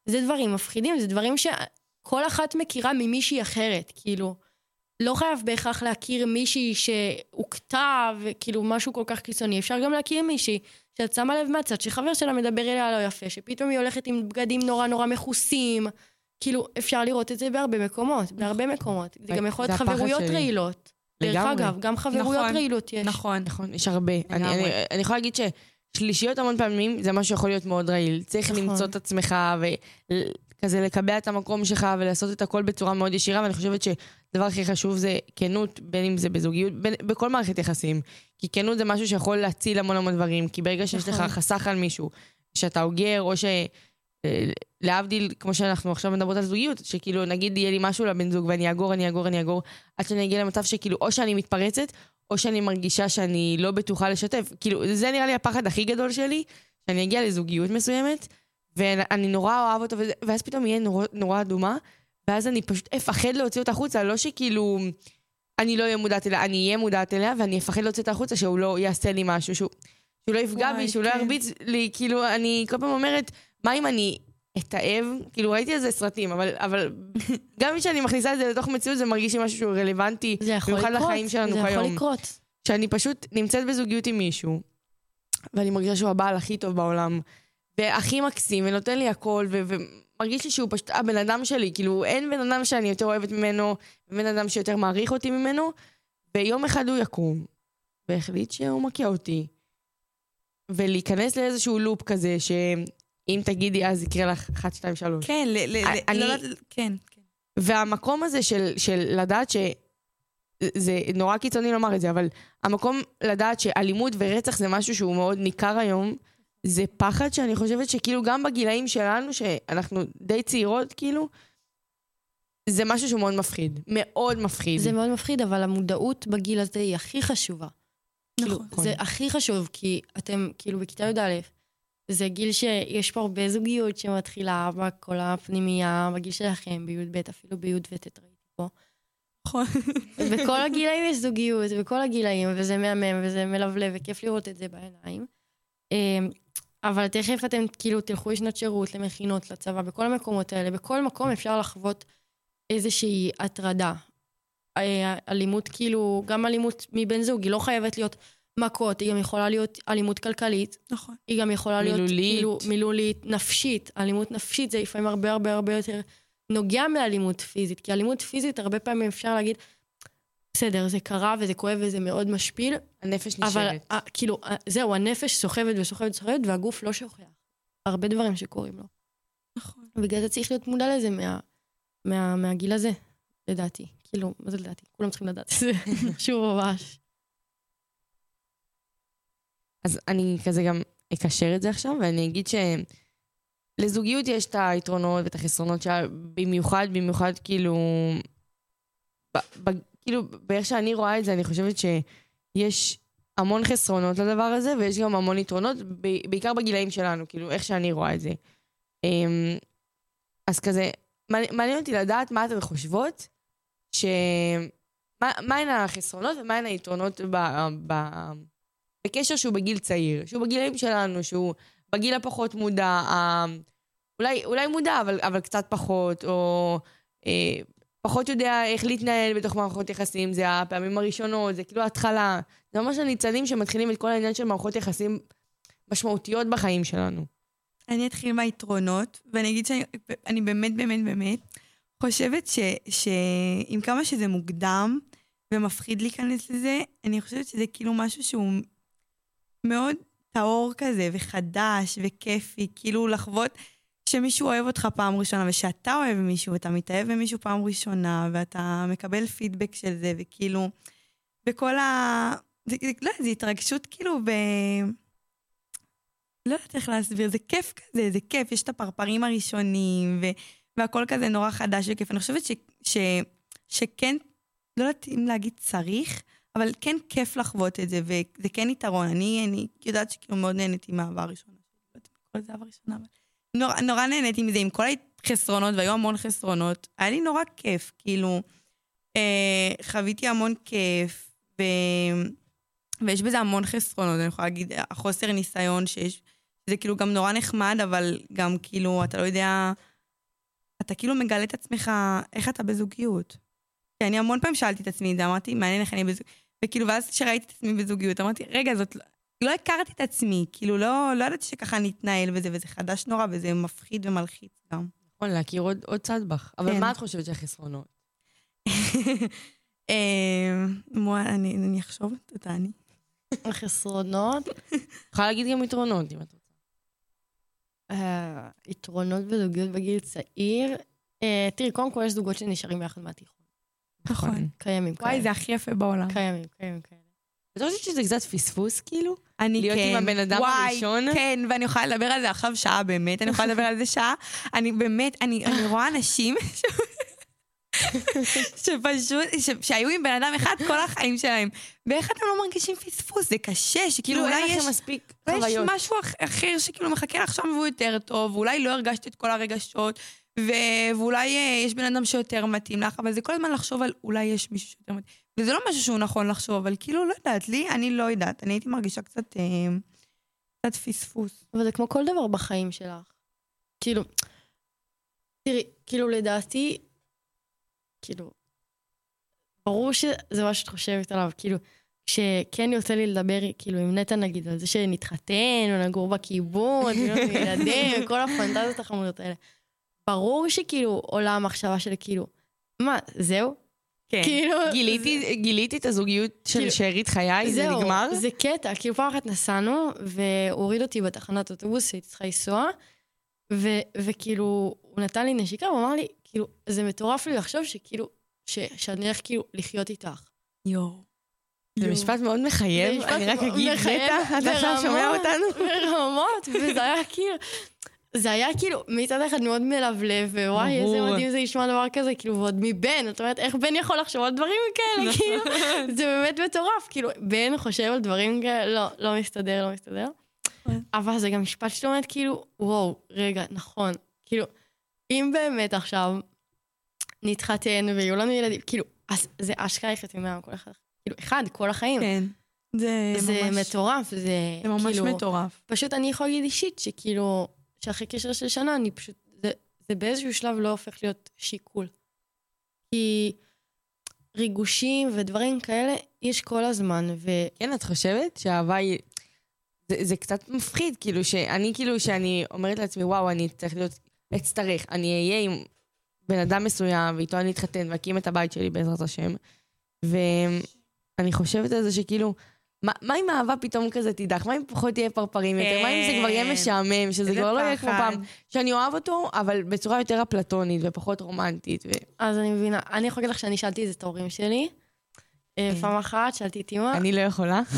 זה דברים מפחידים, זה דברים שכל אחת מכירה ממישהי אחרת, כאילו. לא חייב בהכרח להכיר מישהי שהוכתה וכאילו משהו כל כך קיצוני, אפשר גם להכיר מישהי שאת שמה לב מהצד שחבר שלה מדבר אליה לא יפה, שפתאום היא הולכת עם בגדים נורא נורא מכוסים. כאילו, אפשר לראות את זה בהרבה מקומות, בהרבה מקומות. זה גם יכול להיות חברויות רעילות. דרך אגב, גם חברויות נכון, רעילות יש. נכון. נכון, יש הרבה. אני, יכולה להגיד ששלישיות המון פעמים זה משהו שיכול להיות מאוד רעיל. צריך נכון. למצוא את עצמך כזה לקבע את המקום שלך ולעשות את הכל בצורה מאוד ישירה, ואני חושבת שהדבר הכי חשוב זה כנות, בין אם זה בזוגיות, בין, בכל מערכת יחסים. כי כנות זה משהו שיכול להציל המון המון דברים, כי ברגע שיש לך נכון. חסך על מישהו, שאתה אוגר, או ש... אה, להבדיל, כמו שאנחנו עכשיו מדברות על זוגיות, שכאילו נגיד יהיה לי משהו לבן זוג ואני אגור, אני אגור, אני אגור, עד שאני אגיע למצב שכאילו או שאני מתפרצת, או שאני מרגישה שאני לא בטוחה לשתף. כאילו, זה נראה לי הפחד הכי גדול שלי, שאני אגיע לזוגיות מסוימת, ואני נורא אוהב אותו, וזה- ואז פתאום יהיה נורא, נורא אדומה, ואז אני פשוט אפחד להוציא אותה החוצה, לא שכאילו אני לא אהיה מודעת אליה, אני אהיה מודעת אליה, ואני אפחד להוציא אותה החוצה שהוא לא יעשה לי משהו, שהוא, שהוא לא יפגע וואי, בי, שהוא לא כן. ירביץ לי, כאילו, אני כל פעם אומרת, מה אם אני אתאהב? כאילו, ראיתי על זה סרטים, אבל, אבל גם כשאני מכניסה את זה לתוך מציאות, זה מרגיש לי משהו שהוא רלוונטי, זה במיוחד. לחיים שלנו זה כיום. יכול לקרות. שאני פשוט נמצאת בזוגיות עם מישהו, ואני מרגישה שהוא הבעל הכי טוב בעולם, והכי מקסים, ונותן לי הכל, ו- ומרגיש לי שהוא פשוט הבן אדם שלי, כאילו, אין בן אדם שאני יותר אוהבת ממנו, ובן אדם שיותר מעריך אותי ממנו, ויום אחד הוא יקום, והחליט שהוא מכה אותי, ולהיכנס לאיזשהו לופ כזה, שאם תגידי אז יקרה לך 1, 2, 3. כן, ל- ל- ל- אני- לא כן, כן. והמקום הזה של, של לדעת ש... זה נורא קיצוני לומר את זה, אבל המקום לדעת שאלימות ורצח זה משהו שהוא מאוד ניכר היום, זה פחד שאני חושבת שכאילו גם בגילאים שלנו, שאנחנו די צעירות, כאילו, זה משהו שהוא מאוד מפחיד. מאוד מפחיד. זה מאוד מפחיד, אבל המודעות בגיל הזה היא הכי חשובה. כאילו, נכון. זה הכי חשוב, כי אתם כאילו בכיתה י"א, זה גיל שיש פה הרבה זוגיות שמתחילה בכל הפנימייה, בגיל שלכם, בי"ב, אפילו בי"ב ראיתי פה. נכון. בכל הגילאים יש זוגיות, בכל הגילאים, וזה מהמם, וזה מלבלב, וכיף לראות את זה בעיניים. אמ, אבל תכף אתם כאילו תלכו לשנות שירות, למכינות, לצבא, בכל המקומות האלה, בכל מקום אפשר לחוות איזושהי הטרדה. אה, אלימות כאילו, גם אלימות מבן זוג, היא לא חייבת להיות מכות, היא גם יכולה להיות אלימות כלכלית, נכון. היא גם יכולה להיות מילולית. כאילו מילולית, נפשית. אלימות נפשית זה לפעמים הרבה הרבה הרבה יותר נוגע מאלימות פיזית, כי אלימות פיזית הרבה פעמים אפשר להגיד, בסדר, זה קרה וזה כואב וזה מאוד משפיל, הנפש אבל נשארת. אה, כאילו, אה, זהו, הנפש סוחבת וסוחבת וסוחבת והגוף לא שוכח. הרבה דברים שקורים לו. נכון. בגלל זה צריך להיות מודע לזה מה, מה, מהגיל הזה, לדעתי. כאילו, מה זה לדעתי? כולם צריכים לדעת את זה. חשוב ממש. אז אני כזה גם אקשר את זה עכשיו, ואני אגיד שלזוגיות יש את היתרונות ואת החסרונות שלה, במיוחד, במיוחד כאילו... ב, ב, כאילו, באיך שאני רואה את זה, אני חושבת שיש המון חסרונות לדבר הזה, ויש גם המון יתרונות, ב, בעיקר בגילאים שלנו, כאילו, איך שאני רואה את זה. אמ, אז כזה, מעניין אותי לדעת מה אתן חושבות, ש... מה, מהן החסרונות ומהן היתרונות ב, ב, בקשר שהוא בגיל צעיר, שהוא בגילאים שלנו, שהוא בגיל הפחות מודע, ה... אולי, אולי מודע, אבל, אבל קצת פחות, או אה, פחות יודע איך להתנהל בתוך מערכות יחסים, זה הפעמים הראשונות, זה כאילו ההתחלה. זה ממש הניצנים שמתחילים את כל העניין של מערכות יחסים משמעותיות בחיים שלנו. אני אתחיל מהיתרונות, ואני אגיד שאני אני באמת, באמת, באמת חושבת ש, שעם כמה שזה מוקדם ומפחיד להיכנס לזה, אני חושבת שזה כאילו משהו שהוא מאוד טהור כזה, וחדש, וכיפי, כאילו לחוות שמישהו אוהב אותך פעם ראשונה, ושאתה אוהב מישהו, ואתה מתאהב במישהו פעם ראשונה, ואתה מקבל פידבק של זה, וכאילו, בכל ה... זה, זה, לא, זה התרגשות כאילו ב... לא יודעת איך להסביר, זה כיף כזה, זה כיף, יש את הפרפרים הראשונים, ו... והכל כזה נורא חדש וכיף. אני חושבת ש... ש... שכן, לא יודעת אם להגיד צריך, אבל כן כיף לחוות את זה, וזה כן יתרון. אני, אני יודעת שכאילו מאוד נהניתי מהאהבה הראשונה. לא יודעת אם לקרוא לזה אהבה ראשונה, אבל... נורא, נורא נהניתי מזה, עם כל החסרונות, והיו המון חסרונות. היה לי נורא כיף, כאילו, אה, חוויתי המון כיף, ו... ויש בזה המון חסרונות, אני יכולה להגיד, החוסר ניסיון שיש, זה כאילו גם נורא נחמד, אבל גם כאילו, אתה לא יודע, אתה כאילו מגלה את עצמך, איך אתה בזוגיות. כי אני המון פעמים שאלתי את עצמי את זה, אמרתי, מעניין איך אני בזוגיות. וכאילו, ואז כשראיתי את עצמי בזוגיות, אמרתי, רגע, זאת לא... לא הכרתי את עצמי, כאילו, לא, לא ידעתי שככה נתנהל וזה, וזה חדש נורא, וזה מפחיד ומלחיץ גם. נכון, להכיר עוד, עוד צד בך. אבל כן. מה את חושבת שהחסרונות? מו- אני אני אחשוב, תעני. החסרונות, יכולה להגיד גם יתרונות, אם את רוצה. אה, יתרונות בזוגיות בגיל צעיר. אה, תראי, קודם כל יש זוגות שנשארים ביחד מהתיכון. נכון. קיימים כאלה. וואי, זה הכי יפה בעולם. קיימים, קיימים כאלה. את חושבת שזה קצת פספוס, כאילו? אני להיות כן. עם הבן אדם וואי, הראשון? כן, ואני יכולה לדבר על זה עכשיו שעה, באמת, אני יכולה לדבר על זה שעה. אני באמת, אני, אני רואה אנשים ש... שפשוט, ש... שהיו עם בן אדם אחד כל החיים שלהם. ואיך אתם לא מרגישים פספוס? זה קשה, שכאילו כאילו, אולי יש... מספיק אולי יש חוויות. משהו אח- אחר שכאילו מחכה לך שם והוא יותר טוב, ואולי לא הרגשת את כל הרגשות, ו... ואולי אה, יש בן אדם שיותר מתאים לך, אבל זה כל הזמן לחשוב על אולי יש מישהו שיותר מתאים. וזה לא משהו שהוא נכון לחשוב, אבל כאילו, לא יודעת, לי, אני לא יודעת. אני הייתי מרגישה קצת, אה, קצת פספוס. אבל זה כמו כל דבר בחיים שלך. כאילו, תראי, כאילו לדעתי, כאילו, ברור שזה מה שאת חושבת עליו, כאילו, כשכן יוצא לי לדבר, כאילו, עם נטע נגיד, על זה שנתחתן, ונגור בקיבוץ, ולהיות עם ילדים, וכל הפנטזיות החמודות האלה. ברור שכאילו עולה המחשבה של כאילו, מה, זהו? כן. כאילו, גיליתי, גיליתי את הזוגיות של כאילו, שארית חיי, זה זהו, נגמר? זה קטע, כאילו פעם אחת נסענו, והוא הוריד אותי בתחנת אוטובוס, הייתי צריכה לנסוע, ו- וכאילו, הוא נתן לי נשיקה, הוא אמר לי, כאילו, זה מטורף לי לחשוב שכאילו, ש- שאני הולך כאילו לחיות איתך. יואו. זה משפט מאוד מחייב, זה אני רק אגיד, נטע, אתה עכשיו שומע אותנו? ברמות, וזה היה כאילו, זה היה כאילו, מצד אחד מאוד מלבלב, ווואי, איזה. מדהים זה לשמוע דבר כזה, כאילו, ועוד מבן, את אומרת, איך בן יכול לחשוב על דברים כאלה, כאילו, זה באמת מטורף, כאילו, בן חושב על דברים כאלה, לא, לא מסתדר, לא מסתדר. אבל זה גם משפט שאתה אומרת, כאילו, וואו, רגע, נכון, כאילו, אם באמת עכשיו נתחתן ויהיו לנו ילדים, כאילו, אז זה אשכרה יחתים מהיום, כל אחד, כאילו, אחד, כל החיים. כן. זה זה ממש... מטורף, זה זה ממש כאילו, מטורף. פשוט אני יכולה להגיד אישית שכאילו, שאחרי קשר של שנה, אני פשוט, זה, זה באיזשהו שלב לא הופך להיות שיקול. כי ריגושים ודברים כאלה יש כל הזמן, ו... כן, את חושבת שאהבה היא... זה, זה קצת מפחיד, כאילו, שאני, כאילו, שאני אומרת לעצמי, וואו, אני צריך להיות... אצטרך, אני אהיה עם בן אדם מסוים, ואיתו אני אתחתן ואקים את הבית שלי בעזרת השם. ואני חושבת על זה שכאילו, מה, מה אם האהבה פתאום כזה תידח? מה אם פחות תהיה פרפרים יותר? מה אם זה כבר יהיה כן. משעמם? שזה כבר לא יהיה כמו. פעם. שאני אוהב אותו, אבל בצורה יותר אפלטונית ופחות רומנטית. ו... אז אני מבינה, אני יכולה להגיד לך שאני שאלתי את זה את ההורים שלי. אה, פעם אחת שאלתי את אמא, אני לא יכולה.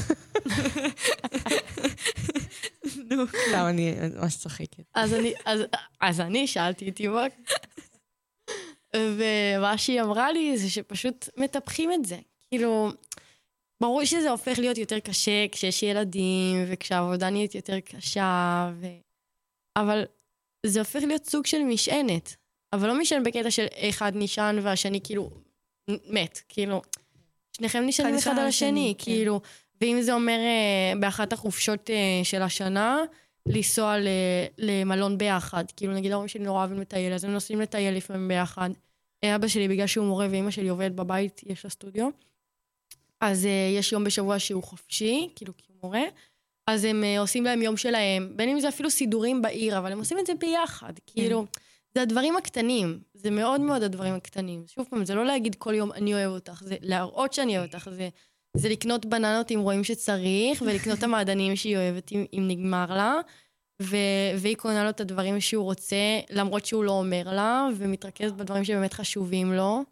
סתם, אני ממש צוחקת. אז אני, שאלתי את אמא, ומה שהיא אמרה לי זה שפשוט מטפחים את זה. כאילו, ברור שזה הופך להיות יותר קשה כשיש ילדים, וכשהעבודה נהיית יותר קשה, ו... אבל זה הופך להיות סוג של משענת. אבל לא משענת בקטע של אחד נשען והשני כאילו מת, כאילו, שניכם נשענים אחד על השני, כן. כאילו, ואם זה אומר אה, באחת החופשות אה, של השנה, לנסוע ל- למלון ביחד. כאילו, נגיד ההורים שלי נורא אוהבים לטייל, אז הם נוסעים לטייל לפעמים ביחד. אבא שלי, בגלל שהוא מורה ואימא שלי עובדת בבית, יש לה סטודיו. אז uh, יש יום בשבוע שהוא חופשי, כאילו, כי הוא מורה. אז הם uh, עושים להם יום שלהם, בין אם זה אפילו סידורים בעיר, אבל הם עושים את זה ביחד. כאילו, זה הדברים הקטנים. זה מאוד מאוד הדברים הקטנים. שוב פעם, זה לא להגיד כל יום אני אוהב אותך, זה להראות שאני אוהב אותך, זה, זה לקנות בננות אם רואים שצריך, ולקנות את המעדנים שהיא אוהבת אם, אם נגמר לה. ו- והיא קונה לו את הדברים שהוא רוצה, למרות שהוא לא אומר לה, ומתרכזת בדברים שבאמת חשובים לו.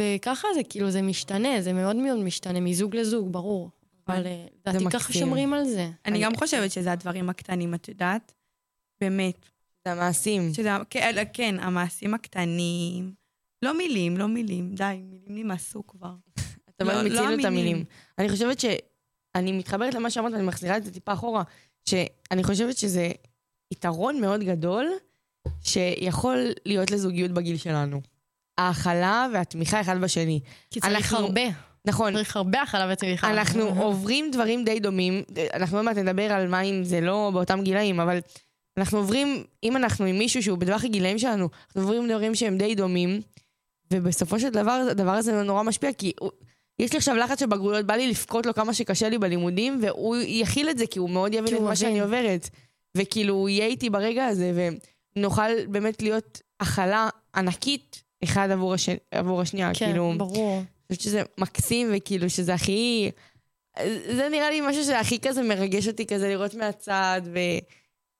וככה זה, כאילו, זה משתנה, זה מאוד מאוד משתנה, מזוג לזוג, ברור. אבל אה, לדעתי ככה. שומרים על זה. אני גם חושבת שזה הדברים הקטנים, את יודעת? באמת. זה המעשים. שזה, כן, כן, המעשים הקטנים. לא מילים, לא מילים. די, מילים נמאסו כבר. את אומרת, לא- לא מיצינו את המילים. המילים. אני חושבת שאני מתחברת למה שאמרת ואני מחזירה את זה טיפה אחורה, שאני חושבת שזה יתרון מאוד גדול שיכול להיות לזוגיות בגיל שלנו. ההכלה והתמיכה אחד בשני. כי צריך אנחנו- הרבה. נכון, צריך הרבה הכלה ותמיכה. אנחנו עוברים דברים די דומים, אנחנו עוד מעט נדבר על מה אם זה לא באותם גילאים, אבל אנחנו עוברים, אם אנחנו עם מישהו שהוא בטווח הגילאים שלנו, אנחנו עוברים דברים שהם די דומים, ובסופו של דבר, הדבר הזה נורא משפיע, כי הוא, יש לי עכשיו לחץ של בגרויות, בא לי לבכות לו כמה שקשה לי בלימודים, והוא יכיל את זה, כי הוא מאוד יבין את מה. שאני עוברת. וכאילו, הוא יהיה איתי ברגע הזה, ונוכל באמת להיות הכלה ענקית אחד עבור, הש... עבור השנייה, כן, כאילו... ברור. אני חושבת שזה מקסים, וכאילו שזה הכי... זה נראה לי משהו שהכי כזה מרגש אותי כזה לראות מהצד,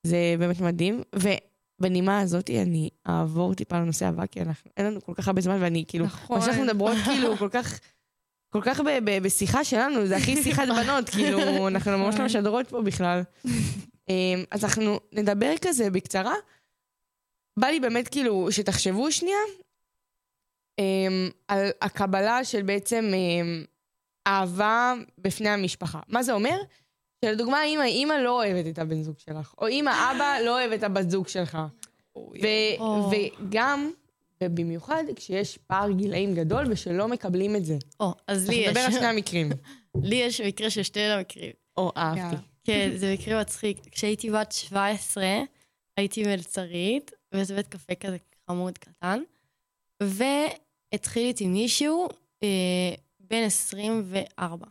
זה באמת מדהים. ובנימה הזאת אני אעבור טיפה לנושא הבא, כי אנחנו, אין לנו כל כך הרבה זמן, ואני כאילו, נכון. מה שאנחנו מדברות כאילו כל כך... כל כך ב- ב- בשיחה שלנו, זה הכי שיחת בנות, כאילו, אנחנו ממש לא משדרות פה בכלל. אמ, אז אנחנו נדבר כזה בקצרה. בא לי באמת כאילו שתחשבו שנייה על הקבלה של בעצם אמ, אהבה בפני המשפחה. מה זה אומר? שלדוגמה, אם האימא לא אוהבת את הבן זוג שלך, או אם האבא לא אוהב את הבת זוג שלך. וגם, ובמיוחד, כשיש פער גילאים גדול ושלא מקבלים את זה. או, אז לי אנחנו יש. נדבר על שני המקרים. לי יש מקרה של שתי המקרים. או, אהבתי. יאללה. כן, זה מקרה מצחיק. כשהייתי בת 17, הייתי מלצרית, באיזה בית קפה כזה חמוד קטן, והתחיל איתי מישהו אה, בן 24,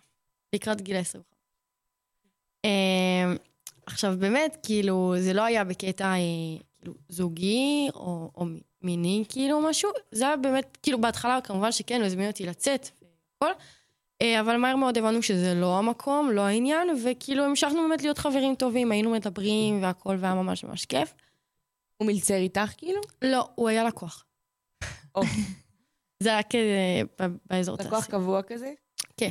לקראת גיל 25. אה, עכשיו, באמת, כאילו, זה לא היה בקטע אה, כאילו זוגי או, או מיני, כאילו, משהו, זה היה באמת, כאילו, בהתחלה כמובן שכן, הוא הזמין אותי לצאת והכל, אה, אבל מהר מאוד הבנו שזה לא המקום, לא העניין, וכאילו המשכנו באמת להיות חברים טובים, היינו מדברים והכל, והיה ממש ממש כיף. הוא מלצר איתך, כאילו? לא, הוא היה לקוח. זה ב- באזור לקוח תעשייה. קבוע כזה? כן.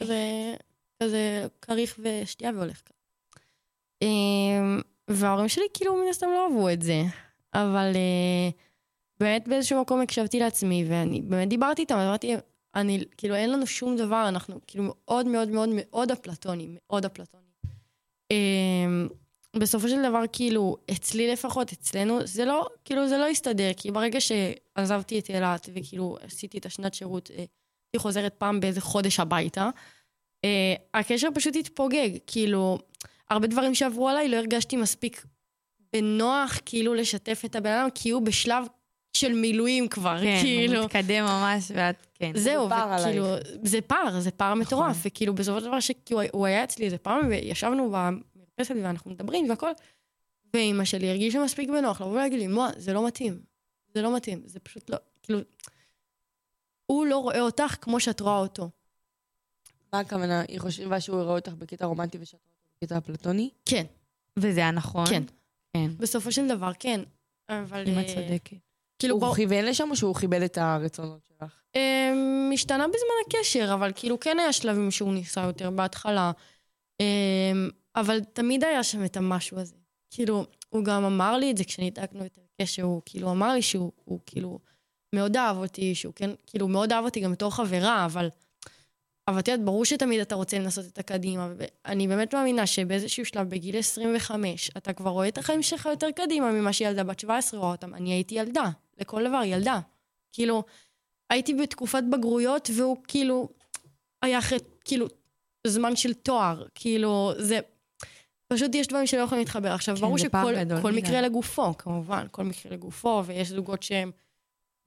כזה, כזה כריך ושתייה והולך כזה. אמ, וההורים שלי כאילו מן הסתם לא אהבו את זה, אבל אה, באמת באיזשהו מקום הקשבתי לעצמי, ואני באמת דיברתי איתם, אמרתי, אני, כאילו אין לנו שום דבר, אנחנו כאילו מאוד מאוד מאוד מאוד אפלטונים, מאוד אפלטונים. בסופו של דבר, כאילו, אצלי לפחות, אצלנו, זה לא, כאילו, זה לא הסתדר, כי ברגע שעזבתי את אילת, וכאילו, עשיתי את השנת שירות, אה, הייתי חוזרת פעם באיזה חודש הביתה, אה, הקשר פשוט התפוגג, כאילו, הרבה דברים שעברו עליי, לא הרגשתי מספיק בנוח, כאילו, לשתף את הבן אדם, כי הוא בשלב של מילואים כבר, כן, כאילו. הוא מתקדם ממש, ואת, כן. זהו, וכאילו, זה פער, זה פער מטורף, נכון. וכאילו בסופו של דבר שכאילו הוא היה אצלי איזה פעם, וישבנו במרפסת ואנחנו מדברים והכל, ואימא שלי הרגישה מספיק בנוח לבוא ולהגיד לי, מואה, זה לא מתאים, זה לא מתאים, זה פשוט לא, כאילו, הוא לא רואה אותך כמו שאת רואה אותו. מה הכוונה? היא חושבה שהוא יראה אותך בקטע רומנטי ושאת רואה אותו בקטע אפלטוני? כן, וזה היה נכון? כן. כן. בסופו של דבר, כן. אבל... אם את אה, צודקת. כאילו, הוא בוא, כיוון לשם או שהוא כיבד את הרצונות שלך? אה, משתנה בזמן הקשר, אבל כאילו כן היה שלבים שהוא ניסה יותר בהתחלה. אה, אבל תמיד היה שם את המשהו הזה. כאילו, הוא גם אמר לי את זה כשניתקנו את הקשר, הוא כאילו אמר לי שהוא הוא, כאילו מאוד אהב אותי, שהוא כן, כאילו מאוד אהב אותי גם בתור חברה, אבל... אבל את יודעת, ברור שתמיד אתה רוצה לנסות את הקדימה, ואני באמת מאמינה שבאיזשהו שלב, בגיל 25, אתה כבר רואה את החיים שלך יותר קדימה ממה שילדה בת 17 רואה אותם. אני הייתי ילדה, לכל דבר, ילדה. כאילו, הייתי בתקופת בגרויות, והוא כאילו, היה אחרי, כאילו, זמן של תואר. כאילו, זה... פשוט יש דברים שלא יכולים להתחבר. עכשיו, כן, ברור שכל גדול כל. מקרה לגופו, כמובן, כל מקרה לגופו, ויש זוגות שהם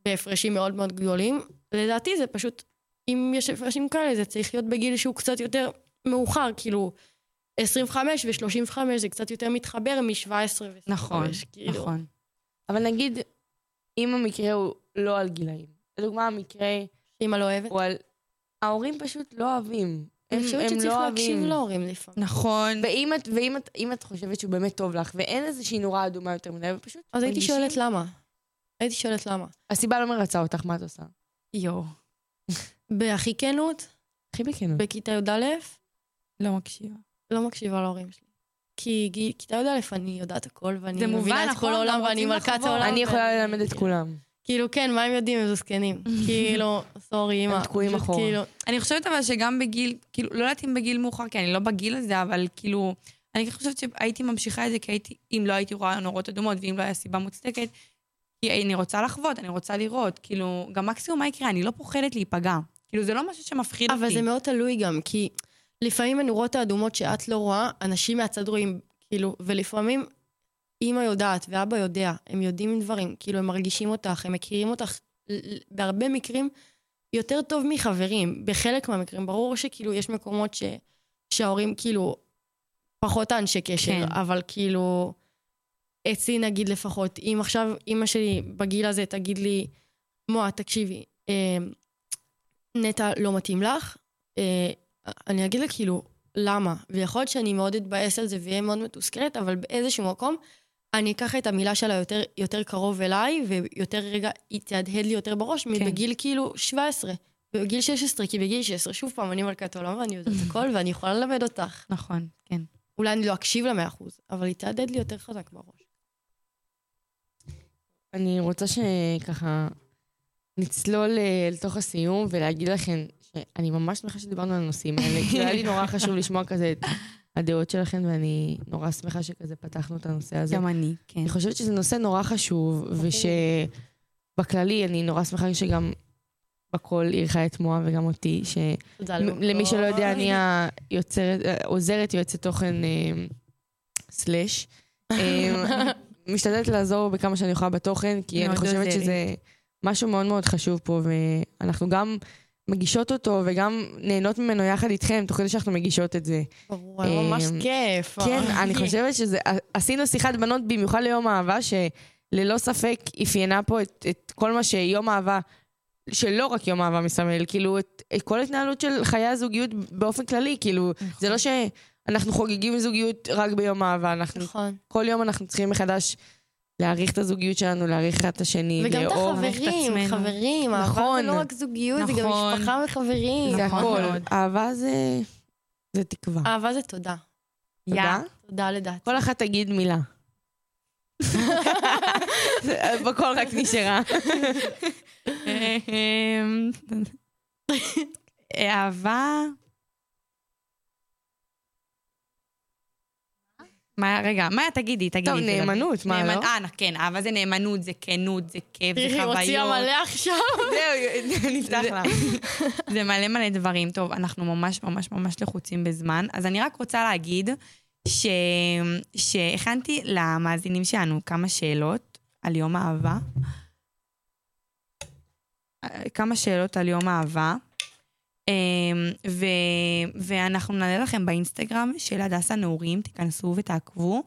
בהפרשים מאוד מאוד גדולים. לדעתי זה פשוט, אם יש הפרשים כאלה, זה צריך להיות בגיל שהוא קצת יותר מאוחר, כאילו, 25 ו-35 זה קצת יותר מתחבר מ-17 ו-25. נכון, כאילו. נכון. אבל נגיד, אם המקרה הוא לא על גילאים. לדוגמה, המקרה אמא לא אוהבת. הוא על... ההורים פשוט לא אוהבים. אני חושבת שצריך לא להקשיב. להורים לפעמים. נכון. ואם את, חושבת שהוא באמת טוב לך, ואין איזושהי נורה אדומה יותר מדי, ופשוט אז הייתי שואלת למה. הייתי שואלת למה. הסיבה לא מרצה אותך, מה את עושה? יואו. בהכי כנות, הכי בכנות. בכיתה י"א, לא מקשיבה. לא מקשיבה להורים שלי. כי כיתה י"א אני יודעת הכל, ואני מבינה את נכון? כל העולם, גם ואני מלכת. העולם. אני יכולה ללמד את כולם. כאילו, כן, מה הם יודעים? הם זקנים. כאילו, סורי, אמא. הם תקועים אחורה. כאילו, אני חושבת אבל שגם בגיל, כאילו, לא יודעת אם בגיל מאוחר, כי אני לא בגיל הזה, אבל כאילו, אני חושבת שהייתי ממשיכה את זה, כי הייתי, אם לא הייתי רואה נורות אדומות, ואם לא היה סיבה מוצדקת, כי אני רוצה לחוות, אני רוצה לראות, כאילו, גם מקסימום מה יקרה, אני לא פוחדת להיפגע. כאילו, זה לא משהו שמפחיד אותי. אבל זה מאוד תלוי גם, כי לפעמים הנורות האדומות שאת לא רואה, אנשים מהצד רואים, כאילו, ולפעמים אימא יודעת ואבא יודע, הם יודעים דברים, כאילו, הם מרגישים אותך, הם מכירים אותך, בהרבה מקרים, יותר טוב מחברים. בחלק מהמקרים, ברור שכאילו, יש מקומות ש, שההורים, כאילו, פחות האנשי קשר, כן. אבל כאילו, אצלי נגיד לפחות, אם עכשיו אימא שלי בגיל הזה תגיד לי, מואה, תקשיבי, אה, נטע לא מתאים לך, אה, אני אגיד לה כאילו, למה. ויכול להיות שאני מאוד אתבאס על זה ואהיה מאוד מתוסכלת, אבל באיזשהו מקום אני אקח את המילה שלה יותר, יותר קרוב אליי, ויותר רגע, היא תהדהד לי יותר בראש, כן. מבגיל כאילו 17. בגיל 16, כי בגיל 16, שוב פעם, אני מלכת עולם ואני יודעת הכל, ואני יכולה ללמד אותך. נכון, כן. אולי אני לא אקשיב למאה אחוז, אבל היא תהדהד לי יותר חזק בראש. אני רוצה שככה נצלול אה, לתוך הסיום ולהגיד לכם שאני ממש שמחה שדיברנו על הנושאים האלה, כי היה לי נורא חשוב לשמוע כזה את הדעות שלכם, ואני נורא שמחה שכזה פתחנו את הנושא הזה. גם אני, כן. אני חושבת שזה נושא נורא חשוב, ושבכללי אני נורא שמחה שגם בכל אירחה את מועה וגם אותי, ש... תודה מ- למי שלא יודע, אני היוצרת, עוזרת יועצת תוכן אה, סלאש. אה, משתדלת לעזור בכמה שאני יכולה בתוכן, כי אני חושבת. שזה משהו מאוד מאוד חשוב פה, ואנחנו גם מגישות אותו וגם נהנות ממנו יחד איתכם, תוך כדי שאנחנו מגישות את זה. ברור, היה ממש אמ, כיף. כן, אה. אני חושבת שזה... עשינו שיחת בנות במיוחד ליום האהבה, שללא ספק אפיינה פה את, את כל מה שיום האהבה, שלא רק יום האהבה מסמל, כאילו, את, את כל ההתנהלות של חיי הזוגיות באופן כללי, כאילו, זה לא שאנחנו חוגגים זוגיות רק ביום האהבה, אנחנו, נכון. כל יום אנחנו צריכים מחדש להעריך את הזוגיות שלנו, להעריך אחד את השני, וגם את לאהוב. החברים, עצמנו. חברים, אהבה נכון. זה לא רק זוגיות, זה גם נכון. משפחה וחברים. זה נכון הכל. מאוד. אהבה זה... זה תקווה. אהבה זה תודה. תודה. תודה לדעתי. כל אחת תגיד מילה. בקול רק נשארה. אמ, אהבה... מה, רגע, מה תגידי, תגידי. טוב. נאמנות, מה, לא? אה, כן, אהבה זה נאמנות, זה כנות, זה כיף, זה תראי, היא הוציאה חוויות. מלא עכשיו. זהו, נפתח לה. זה מלא מלא דברים. טוב, אנחנו ממש ממש ממש לחוצים בזמן, אז אני רק רוצה להגיד ש... שהכנתי למאזינים שלנו כמה שאלות על יום האהבה. אה, כמה שאלות על יום האהבה. אמ, ו... ואנחנו נעלה לכם באינסטגרם של הדסה נעורים, תיכנסו ותעקבו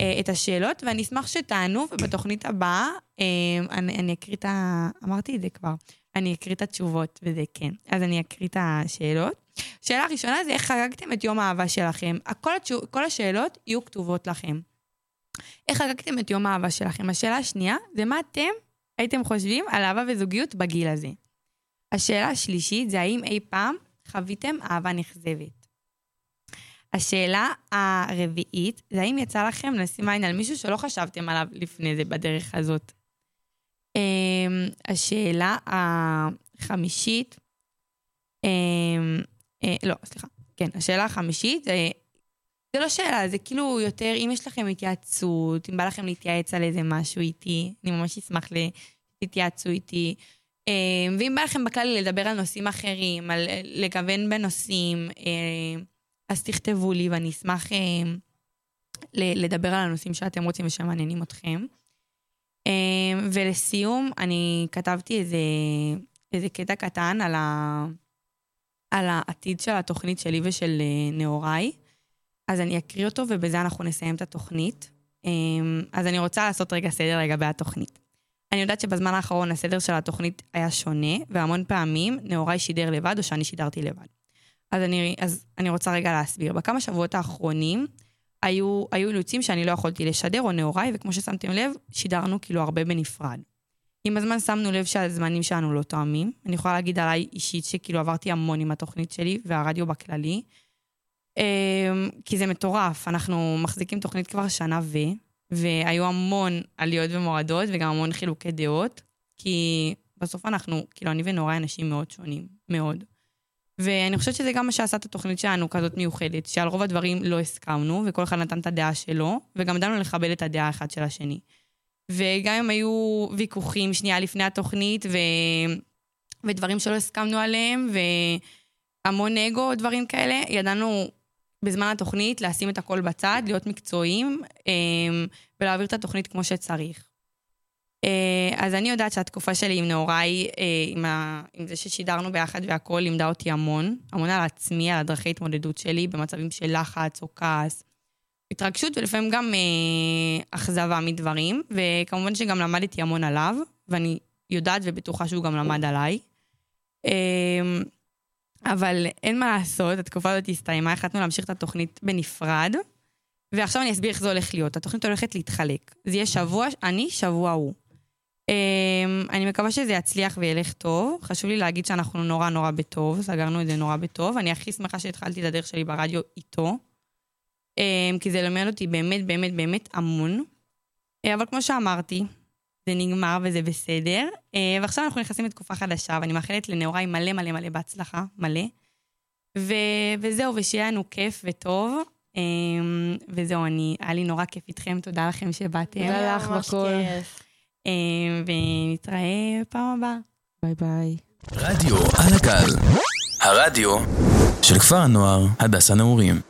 אה, את השאלות, ואני אשמח שתענו, ובתוכנית הבאה אמ, אני, אני אקריא את ה... אמרתי את זה כבר. אני אקריא את התשובות, וזה כן. אז אני אקריא את השאלות. שאלה ראשונה זה איך חגגתם את יום האהבה שלכם. הכל, התשו... כל השאלות יהיו כתובות לכם. איך חגגתם את יום האהבה שלכם? השאלה השנייה זה מה אתם הייתם חושבים על אהבה וזוגיות בגיל הזה. השאלה השלישית זה האם אי פעם חוויתם אהבה נכזבת. השאלה הרביעית זה האם יצא לכם לשים עין על מישהו שלא חשבתם עליו לפני זה בדרך הזאת. אמ, השאלה החמישית, אמ, אה, לא, סליחה, כן, השאלה החמישית זה, זה לא שאלה, זה כאילו יותר, אם יש לכם התייעצות, אם בא לכם להתייעץ על איזה משהו איתי, אני ממש אשמח שתתייעצו איתי. אמ, ואם בא לכם בכללי לדבר על נושאים אחרים, על לגוון בנושאים, אמ, אז תכתבו לי ואני אשמח לדבר על הנושאים שאתם רוצים ושמעניינים אתכם. ולסיום, אני כתבתי איזה, איזה קטע קטן על, ה, על העתיד של התוכנית שלי ושל אה, נעוריי. אז אני אקריא אותו ובזה אנחנו נסיים את התוכנית. אז אני רוצה לעשות רגע סדר לגבי התוכנית. אני יודעת שבזמן האחרון הסדר של התוכנית היה שונה, והמון פעמים נעוריי שידר לבד או שאני שידרתי לבד. אז אני, אז אני רוצה רגע להסביר. בכמה שבועות האחרונים היו, היו אילוצים שאני לא יכולתי לשדר, או נעוריי, וכמו ששמתם לב, שידרנו כאילו הרבה בנפרד. עם הזמן שמנו לב שהזמנים שלנו לא תואמים. אני יכולה להגיד עליי אישית שכאילו עברתי המון עם התוכנית שלי והרדיו בכללי. אמ, כי זה מטורף, אנחנו מחזיקים תוכנית כבר שנה ו... והיו המון עליות ומורדות וגם המון חילוקי דעות, כי בסוף אנחנו, כאילו, אני ונורא אנשים מאוד שונים, מאוד. ואני חושבת שזה גם מה שעשה את התוכנית שלנו כזאת מיוחדת, שעל רוב הדברים לא הסכמנו, וכל אחד נתן את הדעה שלו, וגם ידענו לכבד את הדעה האחד של השני. וגם אם היו ויכוחים שנייה לפני התוכנית, ו... ודברים שלא הסכמנו עליהם, והמון אגו, דברים כאלה, ידענו בזמן התוכנית לשים את הכל בצד, להיות מקצועיים, אמ, ולהעביר את התוכנית כמו שצריך. אה, אז אני יודעת שהתקופה שלי עם נעוריי, אה, עם, ה... עם זה ששידרנו ביחד והכול, לימדה אותי המון. המון על עצמי, על הדרכי התמודדות שלי, במצבים של לחץ או כעס. התרגשות ולפעמים גם אה, אכזבה מדברים, וכמובן שגם למדתי המון עליו, ואני יודעת ובטוחה שהוא גם למד עליי. אה, אבל אין מה לעשות, התקופה הזאת הסתיימה, החלטנו להמשיך את התוכנית בנפרד. ועכשיו אני אסביר איך זה הולך להיות. התוכנית הולכת להתחלק. זה יהיה שבוע אני, שבוע הוא. אמ, אני מקווה שזה יצליח וילך טוב. חשוב לי להגיד שאנחנו נורא נורא בטוב, סגרנו את זה נורא בטוב. אני הכי שמחה שהתחלתי את הדרך שלי ברדיו איתו. אמ, כי זה לימד אותי באמת באמת באמת המון. אה, אבל כמו שאמרתי, זה נגמר וזה בסדר. אה, ועכשיו אנחנו נכנסים לתקופה חדשה, ואני מאחלת לנעוריי מלא מלא מלא בהצלחה, מלא. ו... וזהו, ושיהיה לנו כיף וטוב. אה, וזהו, אני, היה לי נורא כיף איתכם, תודה לכם שבאתם. תודה לך בכל. אה, ונתראה בפעם הבאה. ביי ביי. רדיו על הגל, הרדיו של כפר הנוער הדס הנעורים.